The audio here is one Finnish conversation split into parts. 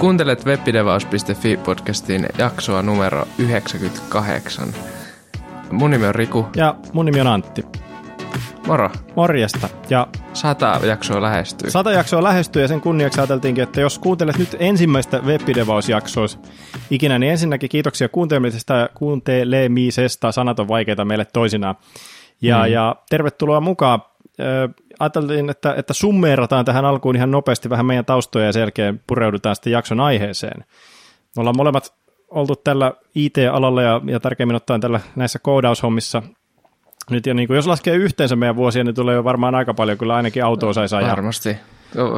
Kuuntelet webpidevaus.fi-podcastin jaksoa numero 98. Mun nimi on Riku. Ja mun nimi on Antti. Moro. Morjesta. Ja Sata jaksoa lähestyy. Sata jaksoa lähestyy ja sen kunniaksi ajateltiinkin, että jos kuuntelet nyt ensimmäistä webpidevausjaksoa ikinä, niin ensinnäkin kiitoksia kuuntelemisesta ja kuuntelemisesta. Sanat on vaikeita meille toisinaan. Ja, mm. ja tervetuloa mukaan. Ajateltiin, että, että summeerataan tähän alkuun ihan nopeasti vähän meidän taustoja ja selkeä pureudutaan sitten jakson aiheeseen. Me ollaan molemmat oltu tällä IT-alalla ja, ja tarkemmin ottaen tällä näissä koodaushommissa nyt ja niin kuin, jos laskee yhteensä meidän vuosia, niin tulee jo varmaan aika paljon, kyllä ainakin autoa saisi ajaa. Varmasti,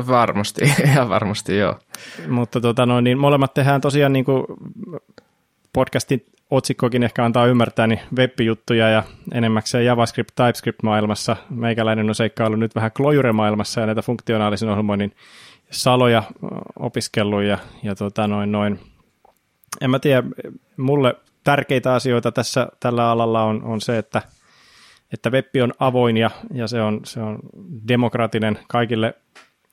varmasti, ihan varmasti joo. Mutta tota noin, niin molemmat tehdään tosiaan niin kuin podcastin otsikkokin ehkä antaa ymmärtää, niin web-juttuja ja enemmäkseen JavaScript, TypeScript-maailmassa. Meikäläinen on seikkailu nyt vähän Clojure-maailmassa ja näitä funktionaalisen ohjelmoinnin saloja opiskellut ja, ja tota noin, noin. En mä tiedä, mulle tärkeitä asioita tässä tällä alalla on, on se, että, että web on avoin ja, ja se, on, se on demokraattinen kaikille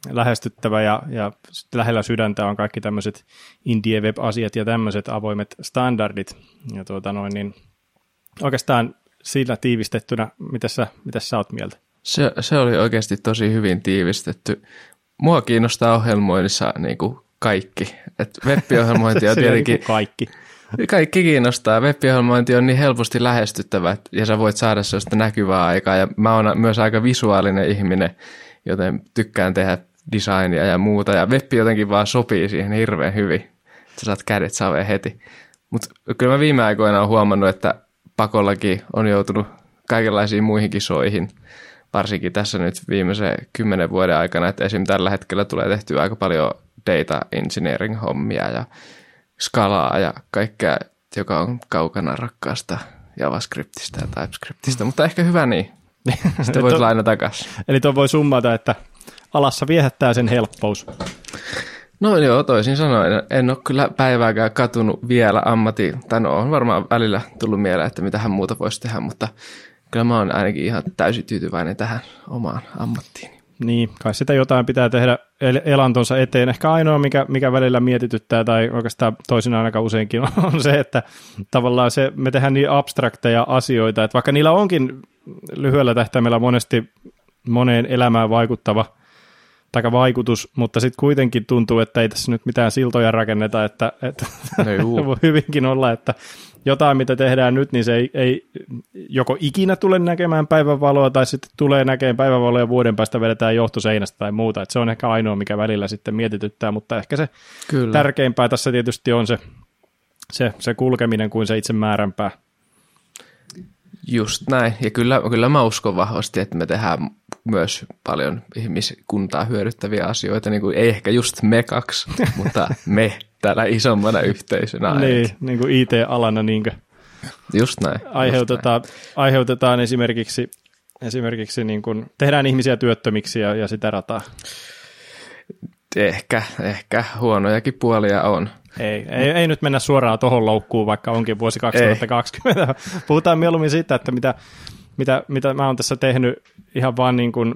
lähestyttävä ja, ja lähellä sydäntä on kaikki tämmöiset indie web-asiat ja tämmöiset avoimet standardit. Ja tuota noin, niin oikeastaan sillä tiivistettynä, mitä sä, mitä sä oot mieltä? Se, se oli oikeasti tosi hyvin tiivistetty. Mua kiinnostaa ohjelmoinnissa niin kuin kaikki. Et web-ohjelmointi on tietenkin... Niin kaikki. Kaikki kiinnostaa. Web-ohjelmointi on niin helposti lähestyttävä ja sä voit saada sellaista näkyvää aikaa. Ja mä oon myös aika visuaalinen ihminen, joten tykkään tehdä designia ja muuta, ja web jotenkin vaan sopii siihen hirveän hyvin. Sä saat kädet saveen heti. Mutta kyllä mä viime aikoina olen huomannut, että pakollakin on joutunut kaikenlaisiin muihin kisoihin, varsinkin tässä nyt viimeisen kymmenen vuoden aikana, että esim. tällä hetkellä tulee tehtyä aika paljon data engineering hommia ja skalaa ja kaikkea, joka on kaukana rakkaasta JavaScriptista ja TypeScriptista, mutta ehkä hyvä niin. Sitten voit laina takaisin. Eli tuo voi summata, että alassa viehättää sen helppous. No joo, toisin sanoen. En ole kyllä päivääkään katunut vielä ammatti, tai no on varmaan välillä tullut mieleen, että mitä hän muuta voisi tehdä, mutta kyllä mä oon ainakin ihan täysin tyytyväinen tähän omaan ammattiin. Niin, kai sitä jotain pitää tehdä elantonsa eteen. Ehkä ainoa, mikä, mikä välillä mietityttää, tai oikeastaan toisinaan aika useinkin, on se, että tavallaan se, me tehdään niin abstrakteja asioita, että vaikka niillä onkin lyhyellä tähtäimellä monesti moneen elämään vaikuttava – tai vaikutus, mutta sitten kuitenkin tuntuu, että ei tässä nyt mitään siltoja rakenneta, että, että no voi hyvinkin olla, että jotain, mitä tehdään nyt, niin se ei, ei joko ikinä tule näkemään päivänvaloa, tai sitten tulee näkemään päivänvaloa ja vuoden päästä vedetään johtoseinästä tai muuta. että se on ehkä ainoa, mikä välillä sitten mietityttää, mutta ehkä se Kyllä. tärkeimpää tässä tietysti on se, se, se kulkeminen kuin se itse määränpää. Just näin. Ja kyllä, kyllä mä uskon vahvasti, että me tehdään myös paljon ihmiskuntaa hyödyttäviä asioita, niin kuin ei ehkä just me kaksi, mutta me täällä isommana yhteisönä. niin, niin kuin IT-alana. Niin kuin just näin. Aiheutetaan, just näin. aiheutetaan esimerkiksi, esimerkiksi niin kuin, tehdään ihmisiä työttömiksi ja, ja sitä rataa. Ehkä, ehkä huonojakin puolia on. Ei, ei, ei nyt mennä suoraan tuohon loukkuun, vaikka onkin vuosi 2020. Ei. Puhutaan mieluummin siitä, että mitä, mitä, mitä mä oon tässä tehnyt ihan vaan niin kuin,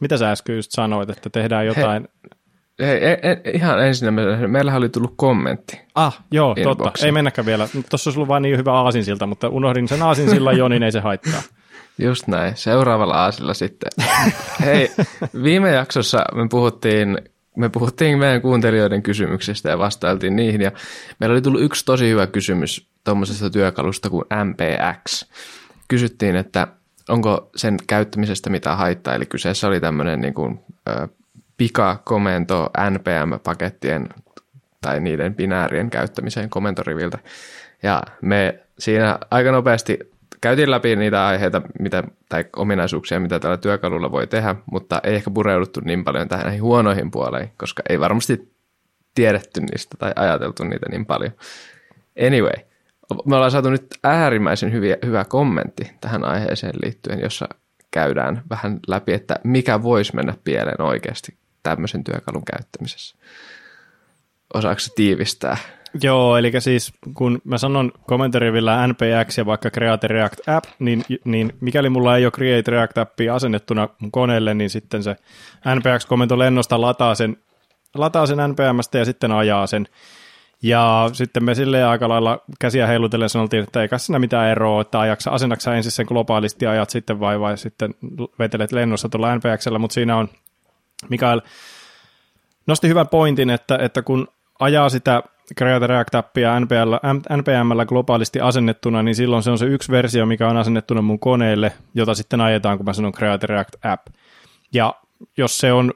mitä sä äsken just sanoit, että tehdään jotain. Hei, hei e, ihan ensin meillä oli tullut kommentti. Ah, joo, inboxiin. totta. Ei mennäkään vielä. Tuossa olisi ollut vain niin hyvä aasinsilta, mutta unohdin sen aasinsillan jo, niin ei se haittaa. Just näin. Seuraavalla aasilla sitten. Hei, viime jaksossa me puhuttiin me puhuttiin meidän kuuntelijoiden kysymyksistä ja vastailtiin niihin. Ja meillä oli tullut yksi tosi hyvä kysymys tuommoisesta työkalusta kuin MPX. Kysyttiin, että onko sen käyttämisestä mitä haittaa. Eli kyseessä oli tämmöinen niin kuin, ö, pikakomento NPM-pakettien tai niiden binäärien käyttämiseen komentoriviltä. Ja me siinä aika nopeasti käytiin läpi niitä aiheita mitä, tai ominaisuuksia, mitä tällä työkalulla voi tehdä, mutta ei ehkä pureuduttu niin paljon tähän näihin huonoihin puoleihin, koska ei varmasti tiedetty niistä tai ajateltu niitä niin paljon. Anyway, me ollaan saatu nyt äärimmäisen hyviä, hyvä kommentti tähän aiheeseen liittyen, jossa käydään vähän läpi, että mikä voisi mennä pieleen oikeasti tämmöisen työkalun käyttämisessä. Osaako tiivistää? Joo, eli siis kun mä sanon kommentarivillä NPX ja vaikka Create React App, niin, niin mikäli mulla ei ole Create React Appia asennettuna mun koneelle, niin sitten se NPX-komento lennosta lataa sen lataa sen NPMstä ja sitten ajaa sen. Ja sitten me silleen aika lailla käsiä heilutellen sanottiin, että ei siinä mitään eroa, että ajaksa, asennaksa ensin sen globaalisti ja ajat sitten vai, vai sitten vetelet lennossa tuolla NPXllä, mutta siinä on, Mikael nosti hyvän pointin, että, että kun ajaa sitä Create React-appia NPL, NPMllä globaalisti asennettuna, niin silloin se on se yksi versio, mikä on asennettuna mun koneelle, jota sitten ajetaan, kun mä sanon Create React App. Ja jos se on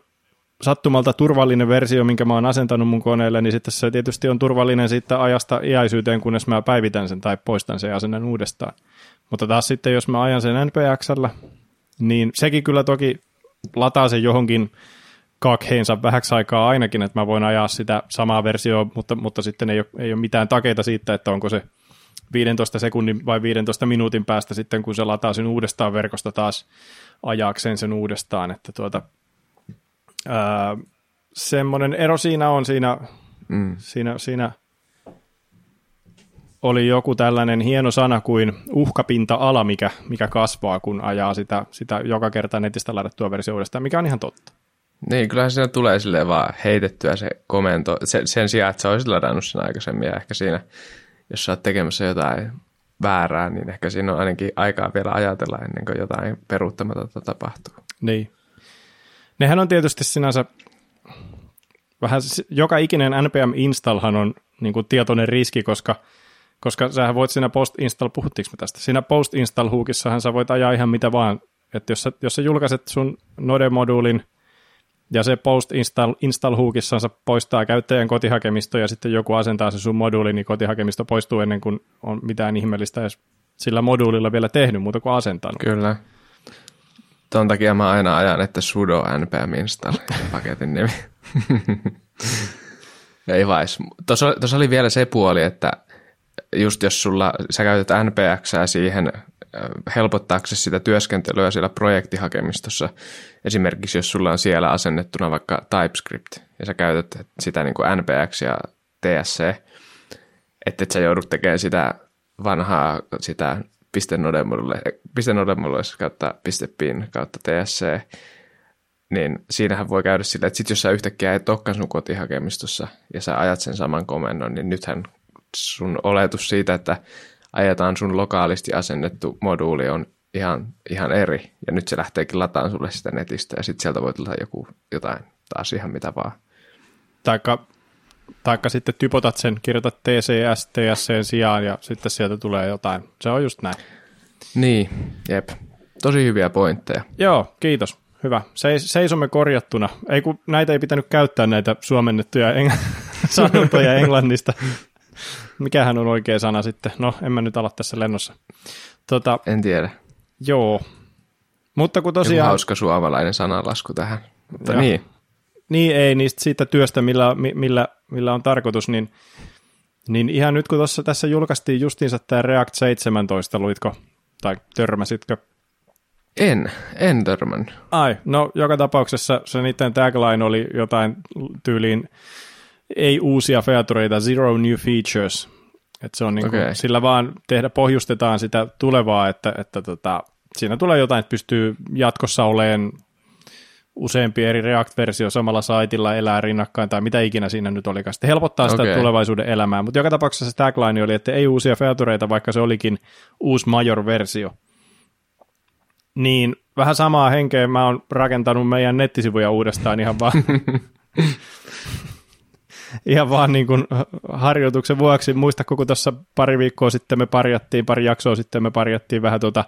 sattumalta turvallinen versio, minkä mä oon asentanut mun koneelle, niin sitten se tietysti on turvallinen siitä ajasta iäisyyteen, kunnes mä päivitän sen tai poistan sen ja asennan uudestaan. Mutta taas sitten, jos mä ajan sen NPXllä, niin sekin kyllä toki lataa sen johonkin kakheensa vähäksi aikaa ainakin, että mä voin ajaa sitä samaa versiota, mutta, mutta sitten ei ole, ei ole mitään takeita siitä, että onko se 15 sekunnin vai 15 minuutin päästä sitten, kun se lataa sen uudestaan verkosta taas ajaakseen sen uudestaan, että tuota, ää, semmoinen ero siinä on siinä, mm. siinä, siinä oli joku tällainen hieno sana kuin uhkapinta-ala, mikä, mikä kasvaa, kun ajaa sitä, sitä joka kerta netistä ladattua versio uudestaan, mikä on ihan totta. Niin, kyllähän siinä tulee silleen vaan heitettyä se komento, sen, sen sijaan, että sä olisit ladannut sen aikaisemmin ja ehkä siinä, jos sä oot tekemässä jotain väärää, niin ehkä siinä on ainakin aikaa vielä ajatella ennen kuin jotain peruuttamatonta tapahtuu. Niin. Nehän on tietysti sinänsä vähän, joka ikinen npm-installhan on niin kuin tietoinen riski, koska, koska sähän voit siinä post-install, puhuttiinko me tästä, siinä post-install hookissahan sä voit ajaa ihan mitä vaan, että jos jos sä julkaiset sun Node-moduulin ja se post-install install poistaa käyttäjän kotihakemisto ja sitten joku asentaa se sun moduuli, niin kotihakemisto poistuu ennen kuin on mitään ihmeellistä edes sillä moduulilla vielä tehnyt, muuta kuin asentanut. Kyllä. Tuon takia mä aina ajan, että sudo npm install paketin nimi. Ei vais. Tuossa oli vielä se puoli, että just jos sulla, sä käytät npx siihen helpottaaksesi sitä työskentelyä siellä projektihakemistossa. Esimerkiksi jos sulla on siellä asennettuna vaikka TypeScript ja sä käytät sitä niin kuin NPX ja TSC, että et sä joudut tekemään sitä vanhaa sitä .nodemodulle kautta .pin kautta TSC, niin siinähän voi käydä sillä, että sit jos sä yhtäkkiä et olekaan sun kotihakemistossa ja sä ajat sen saman komennon, niin nythän sun oletus siitä, että ajetaan sun lokaalisti asennettu moduuli on ihan, ihan eri. Ja nyt se lähteekin lataan sulle sitä netistä ja sitten sieltä voi tulla joku, jotain taas ihan mitä vaan. Taikka, taikka sitten typotat sen, kirjoitat TCS, TSCn sijaan ja sitten sieltä tulee jotain. Se on just näin. Niin, jep. Tosi hyviä pointteja. Joo, kiitos. Hyvä. Seis, seisomme korjattuna. Ei kun näitä ei pitänyt käyttää näitä suomennettuja eng- sanontoja englannista. Mikähän on oikea sana sitten? No, en mä nyt ala tässä lennossa. Tota, en tiedä. Joo. Mutta kun tosiaan... Joku hauska suomalainen sananlasku tähän. Mutta joo. niin. Niin, ei niistä siitä työstä, millä, millä, millä on tarkoitus, niin, niin ihan nyt kun tuossa tässä julkaistiin justiinsa tämä React 17, luitko tai törmäsitkö? En, en törmännyt. Ai, no joka tapauksessa se niiden tagline oli jotain tyyliin ei uusia featureita, zero new features. Et se on niin kuin, okay. Sillä vaan tehdä, pohjustetaan sitä tulevaa, että, että tota, siinä tulee jotain, että pystyy jatkossa olemaan useampi eri React-versio samalla saitilla elää rinnakkain tai mitä ikinä siinä nyt olikaan. Sitten helpottaa sitä okay. tulevaisuuden elämää, mutta joka tapauksessa se tagline oli, että ei uusia featureita, vaikka se olikin uusi major-versio. Niin vähän samaa henkeä mä oon rakentanut meidän nettisivuja uudestaan ihan vaan ihan vaan niin kuin harjoituksen vuoksi. Muista, kun tuossa pari viikkoa sitten me parjattiin, pari jaksoa sitten me parjattiin vähän tuota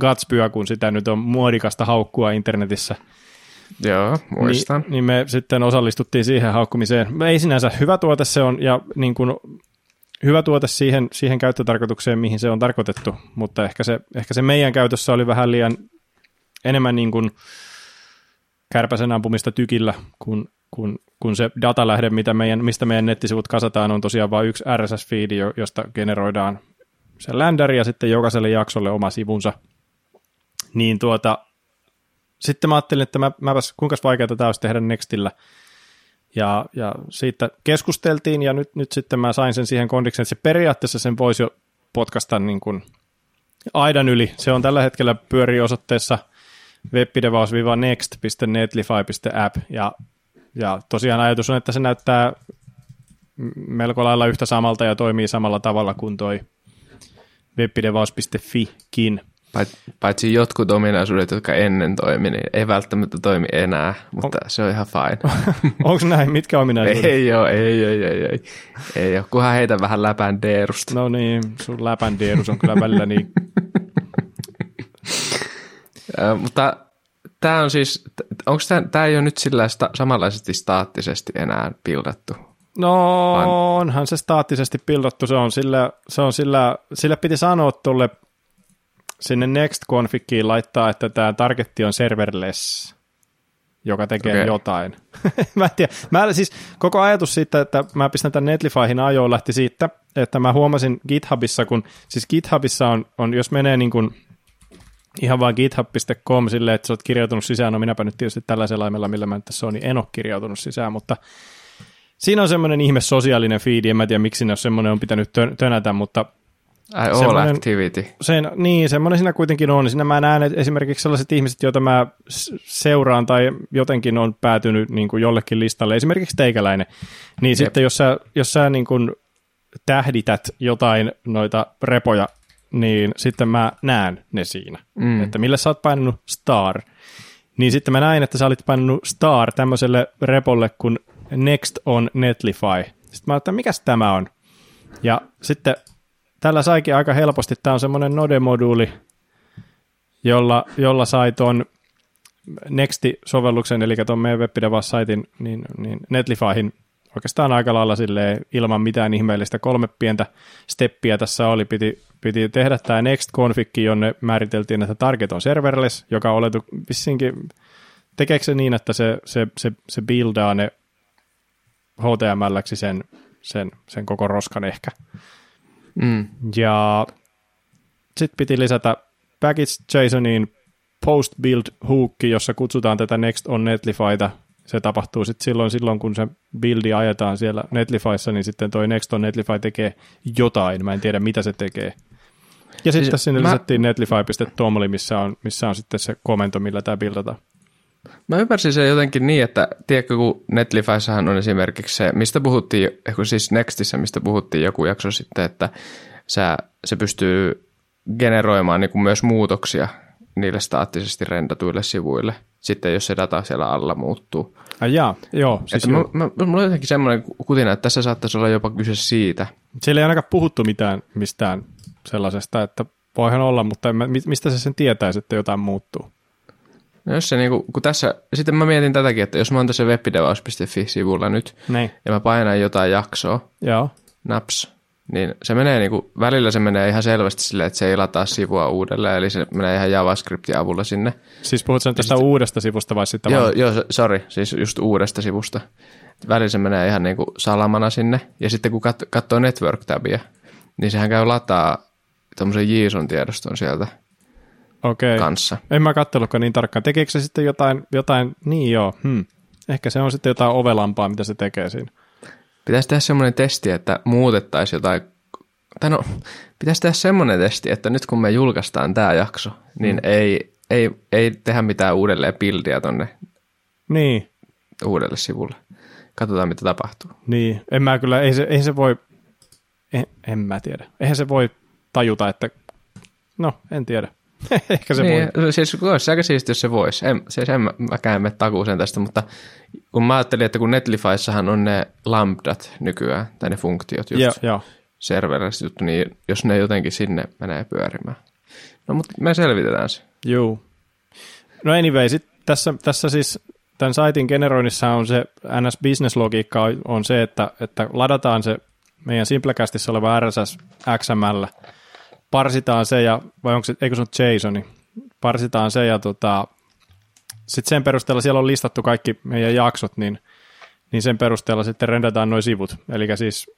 Gatspyä, kun sitä nyt on muodikasta haukkua internetissä. Joo, muistan. Niin, niin me sitten osallistuttiin siihen haukkumiseen. Ei sinänsä hyvä tuote se on, ja niin kuin hyvä tuote siihen, siihen käyttötarkoitukseen, mihin se on tarkoitettu, mutta ehkä se, ehkä se meidän käytössä oli vähän liian enemmän niin kuin kärpäsen ampumista tykillä, kun kun, kun se datalähde, mitä meidän, mistä meidän nettisivut kasataan, on tosiaan vain yksi RSS-feedi, josta generoidaan se ländäri ja sitten jokaiselle jaksolle oma sivunsa. Niin tuota, sitten mä ajattelin, että mä, mäpäs, kuinka vaikeaa tämä olisi tehdä Nextillä. Ja, ja siitä keskusteltiin ja nyt, nyt sitten mä sain sen siihen kondiksen, että se periaatteessa sen voisi jo potkasta niin kuin aidan yli. Se on tällä hetkellä pyörii osoitteessa webpidevaus-next.netlify.app ja Ja tosiaan ajatus on, että se näyttää melko lailla yhtä samalta ja toimii samalla tavalla kuin toi webdevaus.fikin. Paitsi jotkut ominaisuudet, jotka ennen toimi, niin ei välttämättä toimi enää, mutta on, se on ihan fine. Onko näin? Mitkä ominaisuudet? Ei ole, ei, ei, ei, ei. Ei ole, kunhan heitä vähän läpän deerusta. No niin, sun läpän deerus on kyllä välillä niin. mutta tämä on siis, onko tämä ei ole nyt sillä sta, samanlaisesti staattisesti enää pildattu? No Vaan... onhan se staattisesti pildattu, se on sillä, se on sillä, sillä piti sanoa tuolle sinne next configiin laittaa, että tämä targetti on serverless, joka tekee okay. jotain. mä en tiedä. Mä, siis koko ajatus siitä, että mä pistän tämän Netlifyhin ajoon lähti siitä, että mä huomasin GitHubissa, kun siis GitHubissa on, on jos menee niin kuin ihan vaan github.com silleen, että sä oot kirjautunut sisään, no minäpä nyt tietysti tällä selaimella, millä mä nyt tässä on, niin en ole kirjautunut sisään, mutta siinä on semmoinen ihme sosiaalinen feedi, en mä tiedä miksi ne semmoinen on pitänyt tönätä, mutta Ai, all activity. Sen, niin, semmoinen siinä kuitenkin on. Siinä mä näen että esimerkiksi sellaiset ihmiset, joita mä seuraan tai jotenkin on päätynyt niin kuin jollekin listalle, esimerkiksi teikäläinen, niin Jep. sitten jos sä, jos sä niin kuin tähdität jotain noita repoja, niin sitten mä näen ne siinä, mm. että millä sä oot painanut star. Niin sitten mä näin, että sä olit painanut star tämmöiselle repolle kuin Next on Netlify. Sitten mä että mikä tämä on? Ja sitten tällä saikin aika helposti, tämä on semmoinen Node-moduuli, jolla, jolla sai tuon Nexti-sovelluksen, eli tuon meidän WebDevas-saitin, niin, niin Netlifyhin oikeastaan aika lailla ilman mitään ihmeellistä. Kolme pientä steppiä tässä oli. Piti, piti tehdä tämä next config, jonne määriteltiin, että target on serverless, joka oletu vissinkin, tekeekö se niin, että se, se, se, se buildaa ne html sen, sen, sen koko roskan ehkä. Mm. Ja sitten piti lisätä package JSONiin post build hook, jossa kutsutaan tätä next on netlifyta. Se tapahtuu sitten silloin, silloin, kun se buildi ajetaan siellä Netlifyssa, niin sitten toi next on netlify tekee jotain. Mä en tiedä, mitä se tekee. Ja sitten siis sinne mä... lisättiin netlify.tomli, missä on, missä on sitten se komento, millä tämä buildataan. Mä ymmärsin sen jotenkin niin, että tiedätkö, kun Netlifyssahan on esimerkiksi se, mistä puhuttiin, siis Nextissä, mistä puhuttiin joku jakso sitten, että sä, se pystyy generoimaan niin kuin myös muutoksia niille staattisesti rendatuille sivuille, sitten jos se data siellä alla muuttuu. Ai jaa, joo. Siis joo. Mä, mä, mulla on jotenkin semmoinen kutina, että tässä saattaisi olla jopa kyse siitä. Siellä ei ainakaan puhuttu mitään mistään sellaisesta, että voihan olla, mutta en, mistä se sen tietäisi, että jotain muuttuu? No jos se niinku, kun tässä, sitten mä mietin tätäkin, että jos mä oon tässä webdevaus.fi-sivulla nyt, Nein. ja mä painan jotain jaksoa, Joo. naps, niin se menee niinku, välillä se menee ihan selvästi silleen, että se ei lataa sivua uudelleen, eli se menee ihan JavaScriptin avulla sinne. Siis puhut sen tästä sitten, uudesta sivusta vai sitten Joo, vaan? joo, sorry, siis just uudesta sivusta. Välillä se menee ihan niinku salamana sinne, ja sitten kun kat, katsoo network-tabia, niin sehän käy lataa tuommoisen JSON-tiedoston sieltä okay. kanssa. En mä katsellutkaan niin tarkkaan. Tekeekö se sitten jotain, jotain niin joo, hmm. ehkä se on sitten jotain ovelampaa, mitä se tekee siinä. Pitäisi tehdä semmoinen testi, että muutettaisiin jotain, tai no, pitäisi tehdä semmoinen testi, että nyt kun me julkaistaan tämä jakso, niin hmm. ei, ei, ei tehdä mitään uudelleen bildia tonne niin. uudelle sivulle. Katsotaan, mitä tapahtuu. Niin, en mä kyllä, ei se, ei se voi, en, en mä tiedä. Eihän se voi tajuta, että, no, en tiedä. Ehkä se niin, voi. Siis olisi aika siistiä, jos se voisi. En, siis en mäkään mene takuuseen tästä, mutta kun mä ajattelin, että kun Netlifyssahan on ne lambdat nykyään, tai ne funktiot just yeah, yeah. serveristä juttu, niin jos ne jotenkin sinne menee pyörimään. No mutta me selvitetään se. Joo. No anyway, sit tässä, tässä siis tämän saitin generoinnissa on se NS Business-logiikka on se, että, että ladataan se meidän Simplecastissa oleva RSS XML – parsitaan se, ja, vai onko se, eikö se ole JSON, parsitaan se, ja tota, sitten sen perusteella siellä on listattu kaikki meidän jaksot, niin, niin sen perusteella sitten rendataan nuo sivut. Eli siis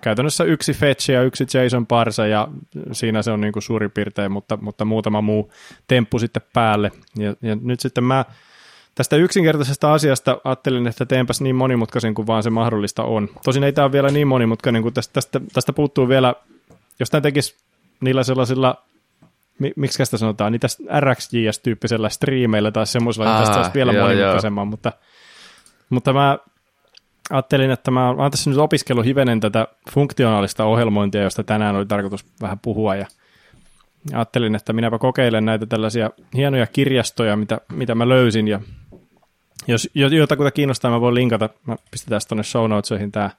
käytännössä yksi fetch ja yksi JSON parse, ja siinä se on niin kuin suurin piirtein, mutta, mutta muutama muu temppu sitten päälle. Ja, ja nyt sitten mä tästä yksinkertaisesta asiasta ajattelin, että teenpäs niin monimutkaisen kuin vaan se mahdollista on. Tosin ei tämä ole vielä niin monimutkainen, kuin tästä, tästä, tästä puuttuu vielä, jos tämä tekisi niillä sellaisilla, miksi sitä sanotaan, niitä RxJS-tyyppisellä striimeillä tai semmoisella, niin tästä olisi vielä monimutkaisemman, mutta, Mutta mä ajattelin, että mä, mä tässä nyt opiskellut hivenen tätä funktionaalista ohjelmointia, josta tänään oli tarkoitus vähän puhua ja ajattelin, että minäpä kokeilen näitä tällaisia hienoja kirjastoja, mitä, mitä mä löysin ja jos jotakuta kiinnostaa, mä voin linkata, mä pistetään tuonne show notesihin tämä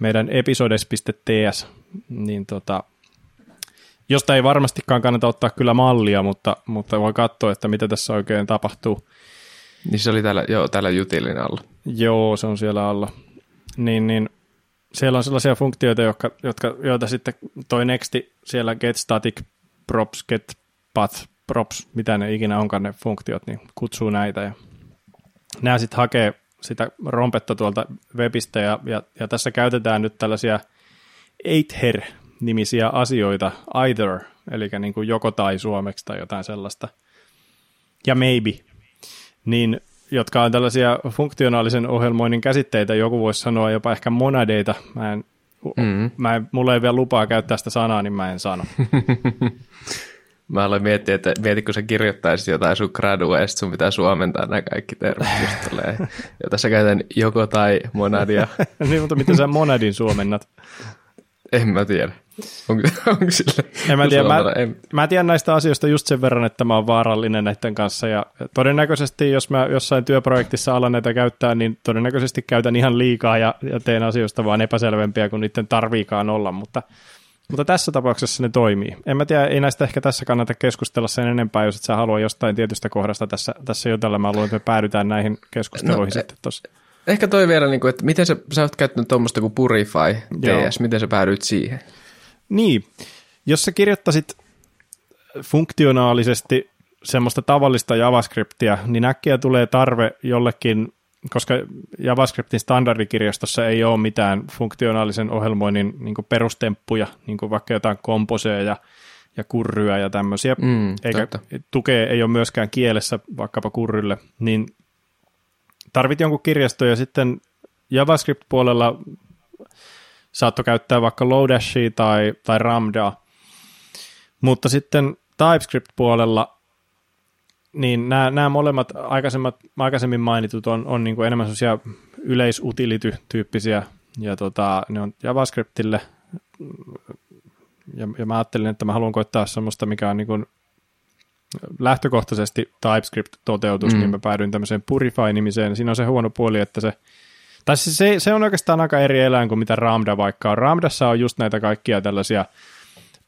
meidän episodes.ts, niin tota, josta ei varmastikaan kannata ottaa kyllä mallia, mutta, mutta voi katsoa, että mitä tässä oikein tapahtuu. Niin se oli täällä, joo, täällä Jutilin alla. Joo, se on siellä alla. Niin, niin siellä on sellaisia funktioita, jotka, jotka, joita sitten toi Nexti siellä get static props, get path props, mitä ne ikinä onkaan ne funktiot, niin kutsuu näitä ja nämä sitten hakee sitä rompetta tuolta webistä ja, ja, ja tässä käytetään nyt tällaisia either-nimisiä asioita, either, eli niin kuin joko tai suomeksi tai jotain sellaista, ja maybe, niin jotka on tällaisia funktionaalisen ohjelmoinnin käsitteitä, joku voisi sanoa jopa ehkä monadeita, mä en, mm. mä en, mulla ei vielä lupaa käyttää sitä sanaa, niin mä en sano. Mä aloin miettiä, että mietitkö sä kirjoittaisit jotain sun gradua ja sun pitää suomentaa nämä kaikki termit. Ja tässä käytän joko tai monadia. niin, mutta miten sä monadin suomennat? En mä tiedä. Onko, onko sille en mä, tiedä. Mä, en. mä tiedän näistä asioista just sen verran, että mä oon vaarallinen näiden kanssa ja todennäköisesti, jos mä jossain työprojektissa alan näitä käyttää, niin todennäköisesti käytän ihan liikaa ja, ja teen asioista vaan epäselvempiä, kun niiden tarviikaan olla, mutta mutta tässä tapauksessa ne toimii. En mä tiedä, ei näistä ehkä tässä kannata keskustella sen enempää, jos et sä halua jostain tietystä kohdasta tässä, tässä jutella. Mä luulen, että me päädytään näihin keskusteluihin no, sitten tuossa. Ehkä toi vielä, niin kuin, että miten sä, sä oot käyttänyt tuommoista kuin Purify TS, miten sä päädyit siihen? Niin, jos sä kirjoittasit funktionaalisesti semmoista tavallista JavaScriptia, niin äkkiä tulee tarve jollekin koska JavaScriptin standardikirjastossa ei ole mitään funktionaalisen ohjelmoinnin niin perustemppuja, niin vaikka jotain komposeja ja, ja kurryä ja tämmöisiä, mm, eikä totta. tukea ei ole myöskään kielessä vaikkapa kurrylle, niin tarvit jonkun kirjasto ja sitten JavaScript-puolella saattoi käyttää vaikka Loadashia tai, tai Ramdaa, mutta sitten TypeScript-puolella niin nämä, nämä molemmat aikaisemmat, aikaisemmin mainitut on, on niin kuin enemmän sellaisia yleisutility-tyyppisiä, ja tota, ne on JavaScriptille, ja, ja mä ajattelin, että mä haluan koittaa semmoista, mikä on niin kuin lähtökohtaisesti TypeScript-toteutus, mm. niin mä päädyin tämmöiseen Purify-nimiseen. Siinä on se huono puoli, että se, tai se, se on oikeastaan aika eri eläin kuin mitä Ramda vaikka on. Ramdassa on just näitä kaikkia tällaisia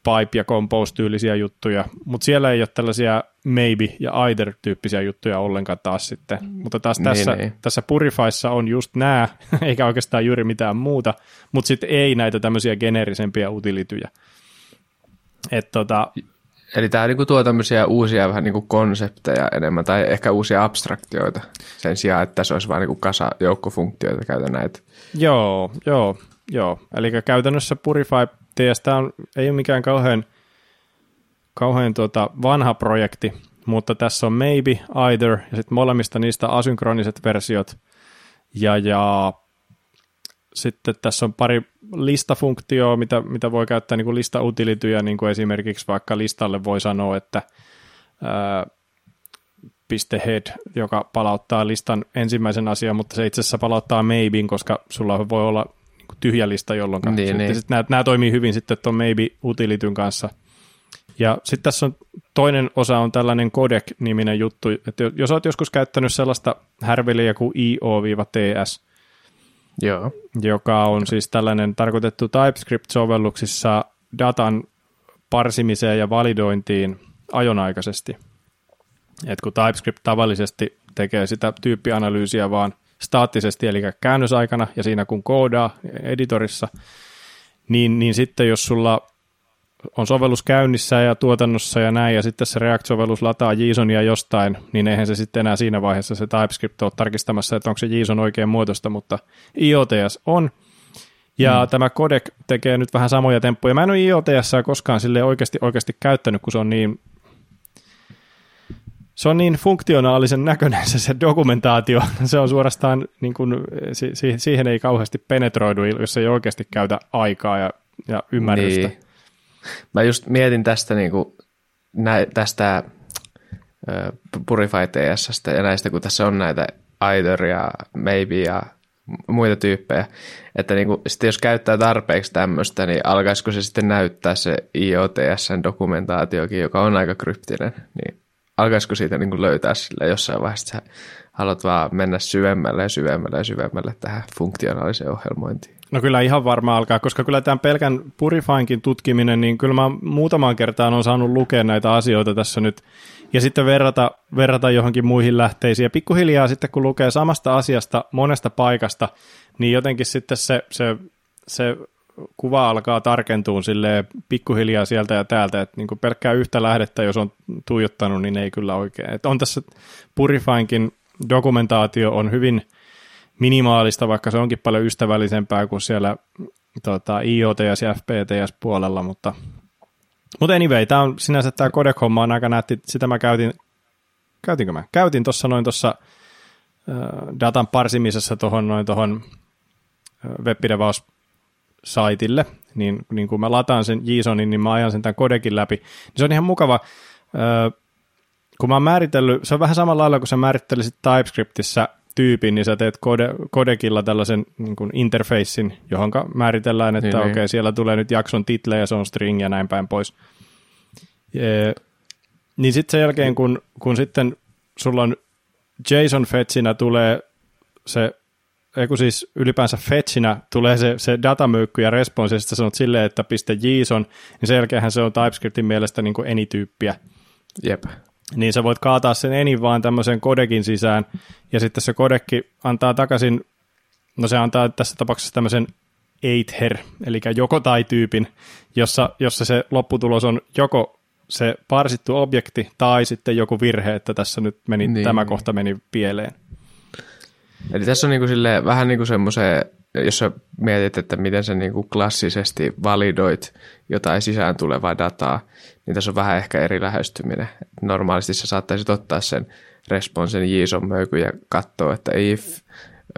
pipe- ja compose-tyylisiä juttuja, mutta siellä ei ole tällaisia maybe- ja either-tyyppisiä juttuja ollenkaan taas sitten. Mm. Mutta taas niin, tässä, niin. tässä Purifyssa on just nämä, eikä oikeastaan juuri mitään muuta, mutta sitten ei näitä tämmöisiä geneerisempiä utilityjä. Et tota, Eli tämä niinku tuo tämmöisiä uusia vähän niinku konsepteja enemmän, tai ehkä uusia abstraktioita, sen sijaan, että se olisi vain niinku kasa joukkofunktioita käytä näitä. Joo, joo, joo. Eli käytännössä Purify TS on, ei ole mikään kauhean, kauhean tuota vanha projekti, mutta tässä on maybe, either, ja sitten molemmista niistä asynkroniset versiot, ja, ja sitten tässä on pari listafunktioa, mitä, mitä voi käyttää niin kuin lista-utilityjä, niin kuin esimerkiksi vaikka listalle voi sanoa, että ää, piste head, joka palauttaa listan ensimmäisen asian, mutta se itse asiassa palauttaa maybe, koska sulla voi olla tyhjä lista, jolloin niin, sitten, niin. Sit nämä, nämä toimii hyvin sitten tuon maybe utilityn kanssa. Ja sitten tässä on toinen osa on tällainen codec-niminen juttu, että jos olet joskus käyttänyt sellaista härveliä kuin io-ts, Joo. joka on siis tällainen tarkoitettu TypeScript-sovelluksissa datan parsimiseen ja validointiin ajonaikaisesti. Et kun TypeScript tavallisesti tekee sitä tyyppianalyysiä vaan – staattisesti, eli käännösaikana ja siinä kun koodaa editorissa, niin, niin sitten jos sulla on sovellus käynnissä ja tuotannossa ja näin, ja sitten se React-sovellus lataa JSONia jostain, niin eihän se sitten enää siinä vaiheessa se TypeScript ole tarkistamassa, että onko se JSON oikein muotoista, mutta IOTS on. Ja mm. tämä codec tekee nyt vähän samoja temppuja. Mä en ole IOTS koskaan sille oikeasti, oikeasti käyttänyt, kun se on niin se on niin funktionaalisen näköinen se, se dokumentaatio. Se on suorastaan, niin kuin, si, siihen ei kauheasti penetroidu, jos ei oikeasti käytä aikaa ja, ja ymmärrystä. Niin. Mä just mietin tästä, niin kuin, nä, tästä uh, Purify TSstä ja näistä, kun tässä on näitä either ja maybe ja muita tyyppejä. Että niin kuin, sitten jos käyttää tarpeeksi tämmöistä, niin alkaisiko se sitten näyttää se IOTSn dokumentaatiokin, joka on aika kryptinen, niin alkaisiko siitä niin kuin löytää sille jossain vaiheessa, että haluat vaan mennä syvemmälle ja syvemmälle ja syvemmälle tähän funktionaaliseen ohjelmointiin? No kyllä ihan varmaan alkaa, koska kyllä tämän pelkän Purifainkin tutkiminen, niin kyllä mä muutamaan kertaan on saanut lukea näitä asioita tässä nyt ja sitten verrata, verrata johonkin muihin lähteisiin. Ja pikkuhiljaa sitten kun lukee samasta asiasta monesta paikasta, niin jotenkin sitten se, se, se kuva alkaa tarkentua sille pikkuhiljaa sieltä ja täältä, että niin pelkkää yhtä lähdettä, jos on tuijottanut, niin ei kyllä oikein. Että on tässä Purifainkin dokumentaatio on hyvin minimaalista, vaikka se onkin paljon ystävällisempää kuin siellä tota, IoTS ja FPTS puolella, mutta mutta anyway, tämä on sinänsä tämä Codec-homma on aika nätti, sitä mä käytin, käytinkö mä? Käytin tuossa noin tuossa datan parsimisessa tuohon noin tuohon webpidevaus saitille, niin, niin kun mä lataan sen JSONin, niin mä ajan sen tämän kodekin läpi. Niin se on ihan mukava, kun mä oon määritellyt, se on vähän samalla lailla kuin sä määrittelisit TypeScriptissä tyypin, niin sä teet kode, kodekilla tällaisen niin kuin interfacein, johon määritellään, että niin, okei, okay, niin. siellä tulee nyt jakson title ja se on string ja näin päin pois. E, niin sitten sen jälkeen, kun, kun sitten sulla on JSON-fetchinä tulee se, eiku siis ylipäänsä fetchinä tulee se, se datamöykky ja response, ja sitten sanot silleen, että piste JSON, niin sen jälkeenhän se on TypeScriptin mielestä niin kuin any-tyyppiä. Jep niin sä voit kaataa sen enin vaan tämmöisen kodekin sisään, ja sitten se kodekki antaa takaisin, no se antaa tässä tapauksessa tämmöisen either, eli joko tai tyypin, jossa, jossa se lopputulos on joko se parsittu objekti tai sitten joku virhe, että tässä nyt meni, niin. tämä kohta meni pieleen. Eli tässä on niin kuin silleen, vähän niin kuin semmoisen, jos sä mietit, että miten sä niin kuin klassisesti validoit jotain sisään tulevaa dataa, niin tässä on vähän ehkä eri lähestyminen. Normaalisti sä saattaisit ottaa sen responsen JSON möykyn ja katsoa, että if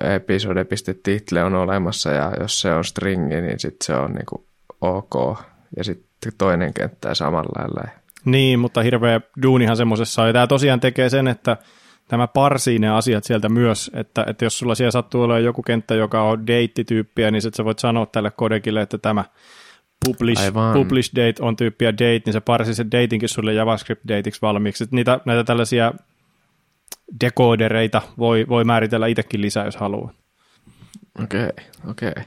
episode.title on olemassa ja jos se on stringi, niin sitten se on niinku ok. Ja sitten toinen kenttä samalla lailla. Niin, mutta hirveä duunihan semmoisessa Ja tämä tosiaan tekee sen, että tämä parsii ne asiat sieltä myös, että, että jos sulla siellä sattuu olemaan joku kenttä, joka on date-tyyppiä, niin sitten sä voit sanoa tälle kodekille, että tämä publish, publish date on tyyppiä date, niin se parsi se datingkin sulle JavaScript-dateiksi valmiiksi. Niitä, näitä tällaisia decodereita voi, voi määritellä itsekin lisää, jos haluaa. Okei, okay, okei. Okay.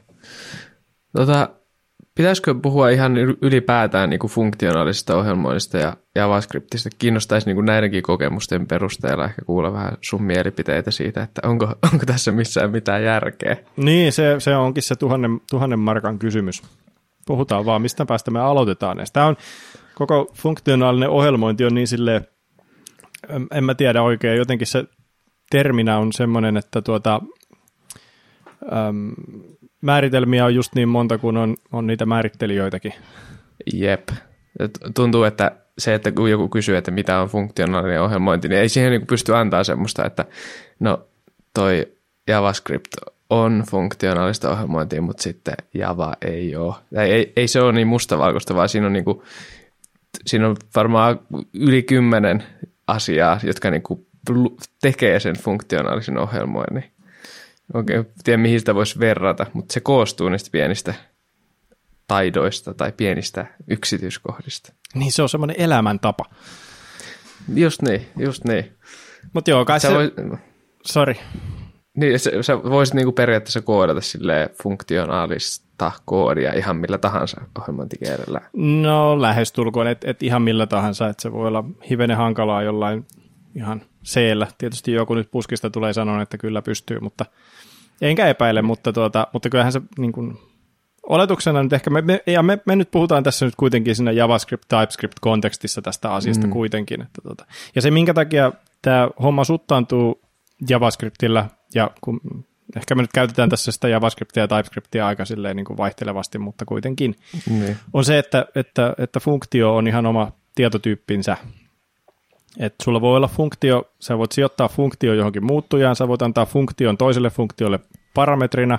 Tota, pitäisikö puhua ihan ylipäätään niin kuin funktionaalisesta ohjelmoinnista ja JavaScriptista? Kiinnostaisi niin kuin näidenkin kokemusten perusteella ehkä kuulla vähän sun mielipiteitä siitä, että onko, onko tässä missään mitään järkeä. Niin, se, se onkin se tuhannen, tuhannen markan kysymys puhutaan vaan, mistä päästä me aloitetaan. Tämä on, koko funktionaalinen ohjelmointi on niin sille en mä tiedä oikein, jotenkin se terminä on semmoinen, että tuota, äm, määritelmiä on just niin monta kuin on, on niitä määrittelijöitäkin. Jep. Tuntuu, että se, että kun joku kysyy, että mitä on funktionaalinen ohjelmointi, niin ei siihen niin pysty antaa semmoista, että no toi JavaScript on funktionaalista ohjelmointia, mutta sitten Java ei ole. Ei, ei, ei se ole niin mustavalkoista, vaan siinä on, niin kuin, siinä on varmaan yli kymmenen asiaa, jotka niin kuin tekee sen funktionaalisen ohjelmoinnin. Oikein tiedä, mihin sitä voisi verrata, mutta se koostuu niistä pienistä taidoista tai pienistä yksityiskohdista. Niin, se on semmoinen elämäntapa. Just niin, just niin. Mutta joo, kai Sä se... Voi... Sori. Niin, sä, sä voisit niinku periaatteessa koodata sille funktionaalista koodia ihan millä tahansa ohjelmointikielellä. No lähestulkoon, että et ihan millä tahansa, että se voi olla hivenen hankalaa jollain ihan c Tietysti joku nyt puskista tulee sanoa, että kyllä pystyy, mutta enkä epäile, mutta, tuota, mutta kyllähän se niin kuin, oletuksena nyt ehkä, me, me, ja me, me nyt puhutaan tässä nyt kuitenkin siinä JavaScript, TypeScript-kontekstissa tästä asiasta mm. kuitenkin. Että tuota. Ja se, minkä takia tämä homma suttaantuu JavaScriptillä ja kun ehkä me nyt käytetään tässä sitä JavaScriptia ja TypeScriptia aika silleen niin kuin vaihtelevasti, mutta kuitenkin niin. on se, että, että, että funktio on ihan oma tietotyyppinsä. Että sulla voi olla funktio, sä voit sijoittaa funktio johonkin muuttujaan, sä voit antaa funktion toiselle funktiolle parametrina,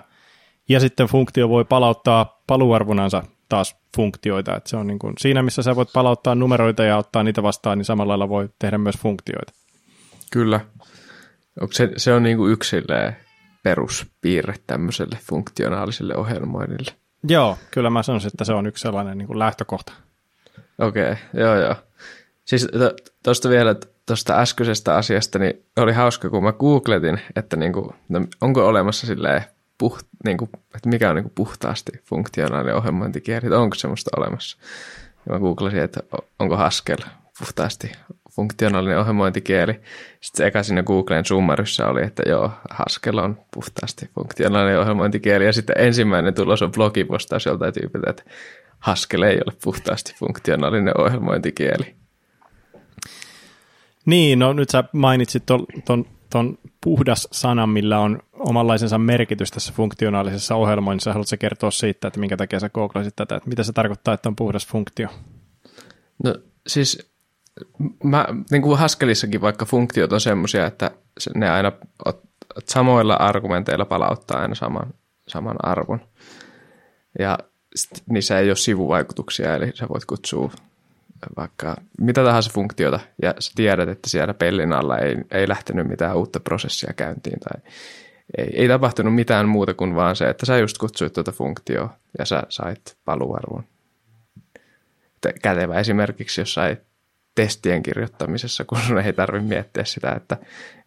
ja sitten funktio voi palauttaa paluarvonansa taas funktioita. Et se on niin kuin, siinä, missä sä voit palauttaa numeroita ja ottaa niitä vastaan, niin samalla lailla voi tehdä myös funktioita. Kyllä. Onko se, se on niin kuin yksi peruspiirre tämmöiselle funktionaaliselle ohjelmoinnille? Joo, kyllä mä sanoisin, että se on yksi sellainen niin kuin lähtökohta. Okei, okay, joo joo. Siis tuosta vielä, tuosta äskeisestä asiasta, niin oli hauska, kun mä googletin, että niin kuin, no, onko olemassa silleen puht, niin kuin, että mikä on niin kuin puhtaasti funktionaalinen ohjelmointikieli, että onko semmoista olemassa. Ja mä googlasin, että onko Haskell puhtaasti funktionaalinen ohjelmointikieli. Sitten se eka siinä Googlen summarissa oli, että joo, Haskell on puhtaasti funktionaalinen ohjelmointikieli. Ja sitten ensimmäinen tulos on blogipostaus joltain tyypiltä, että Haskell ei ole puhtaasti funktionaalinen ohjelmointikieli. Niin, no nyt sä mainitsit ton, ton, ton puhdas sanan, millä on omanlaisensa merkitys tässä funktionaalisessa ohjelmoinnissa. Haluatko kertoa siitä, että minkä takia sä googlasit tätä, että mitä se tarkoittaa, että on puhdas funktio? No siis mä, niin kuin Haskellissakin vaikka funktiot on semmoisia, että ne aina samoilla argumenteilla palauttaa aina saman, saman arvon. Ja niissä ei ole sivuvaikutuksia, eli sä voit kutsua vaikka mitä tahansa funktiota, ja sä tiedät, että siellä pellin alla ei, ei lähtenyt mitään uutta prosessia käyntiin, tai ei, ei tapahtunut mitään muuta kuin vaan se, että sä just kutsuit tuota funktioa, ja sä sait paluarvon. Kätevä esimerkiksi jossain testien kirjoittamisessa, kun sun ei tarvitse miettiä sitä, että,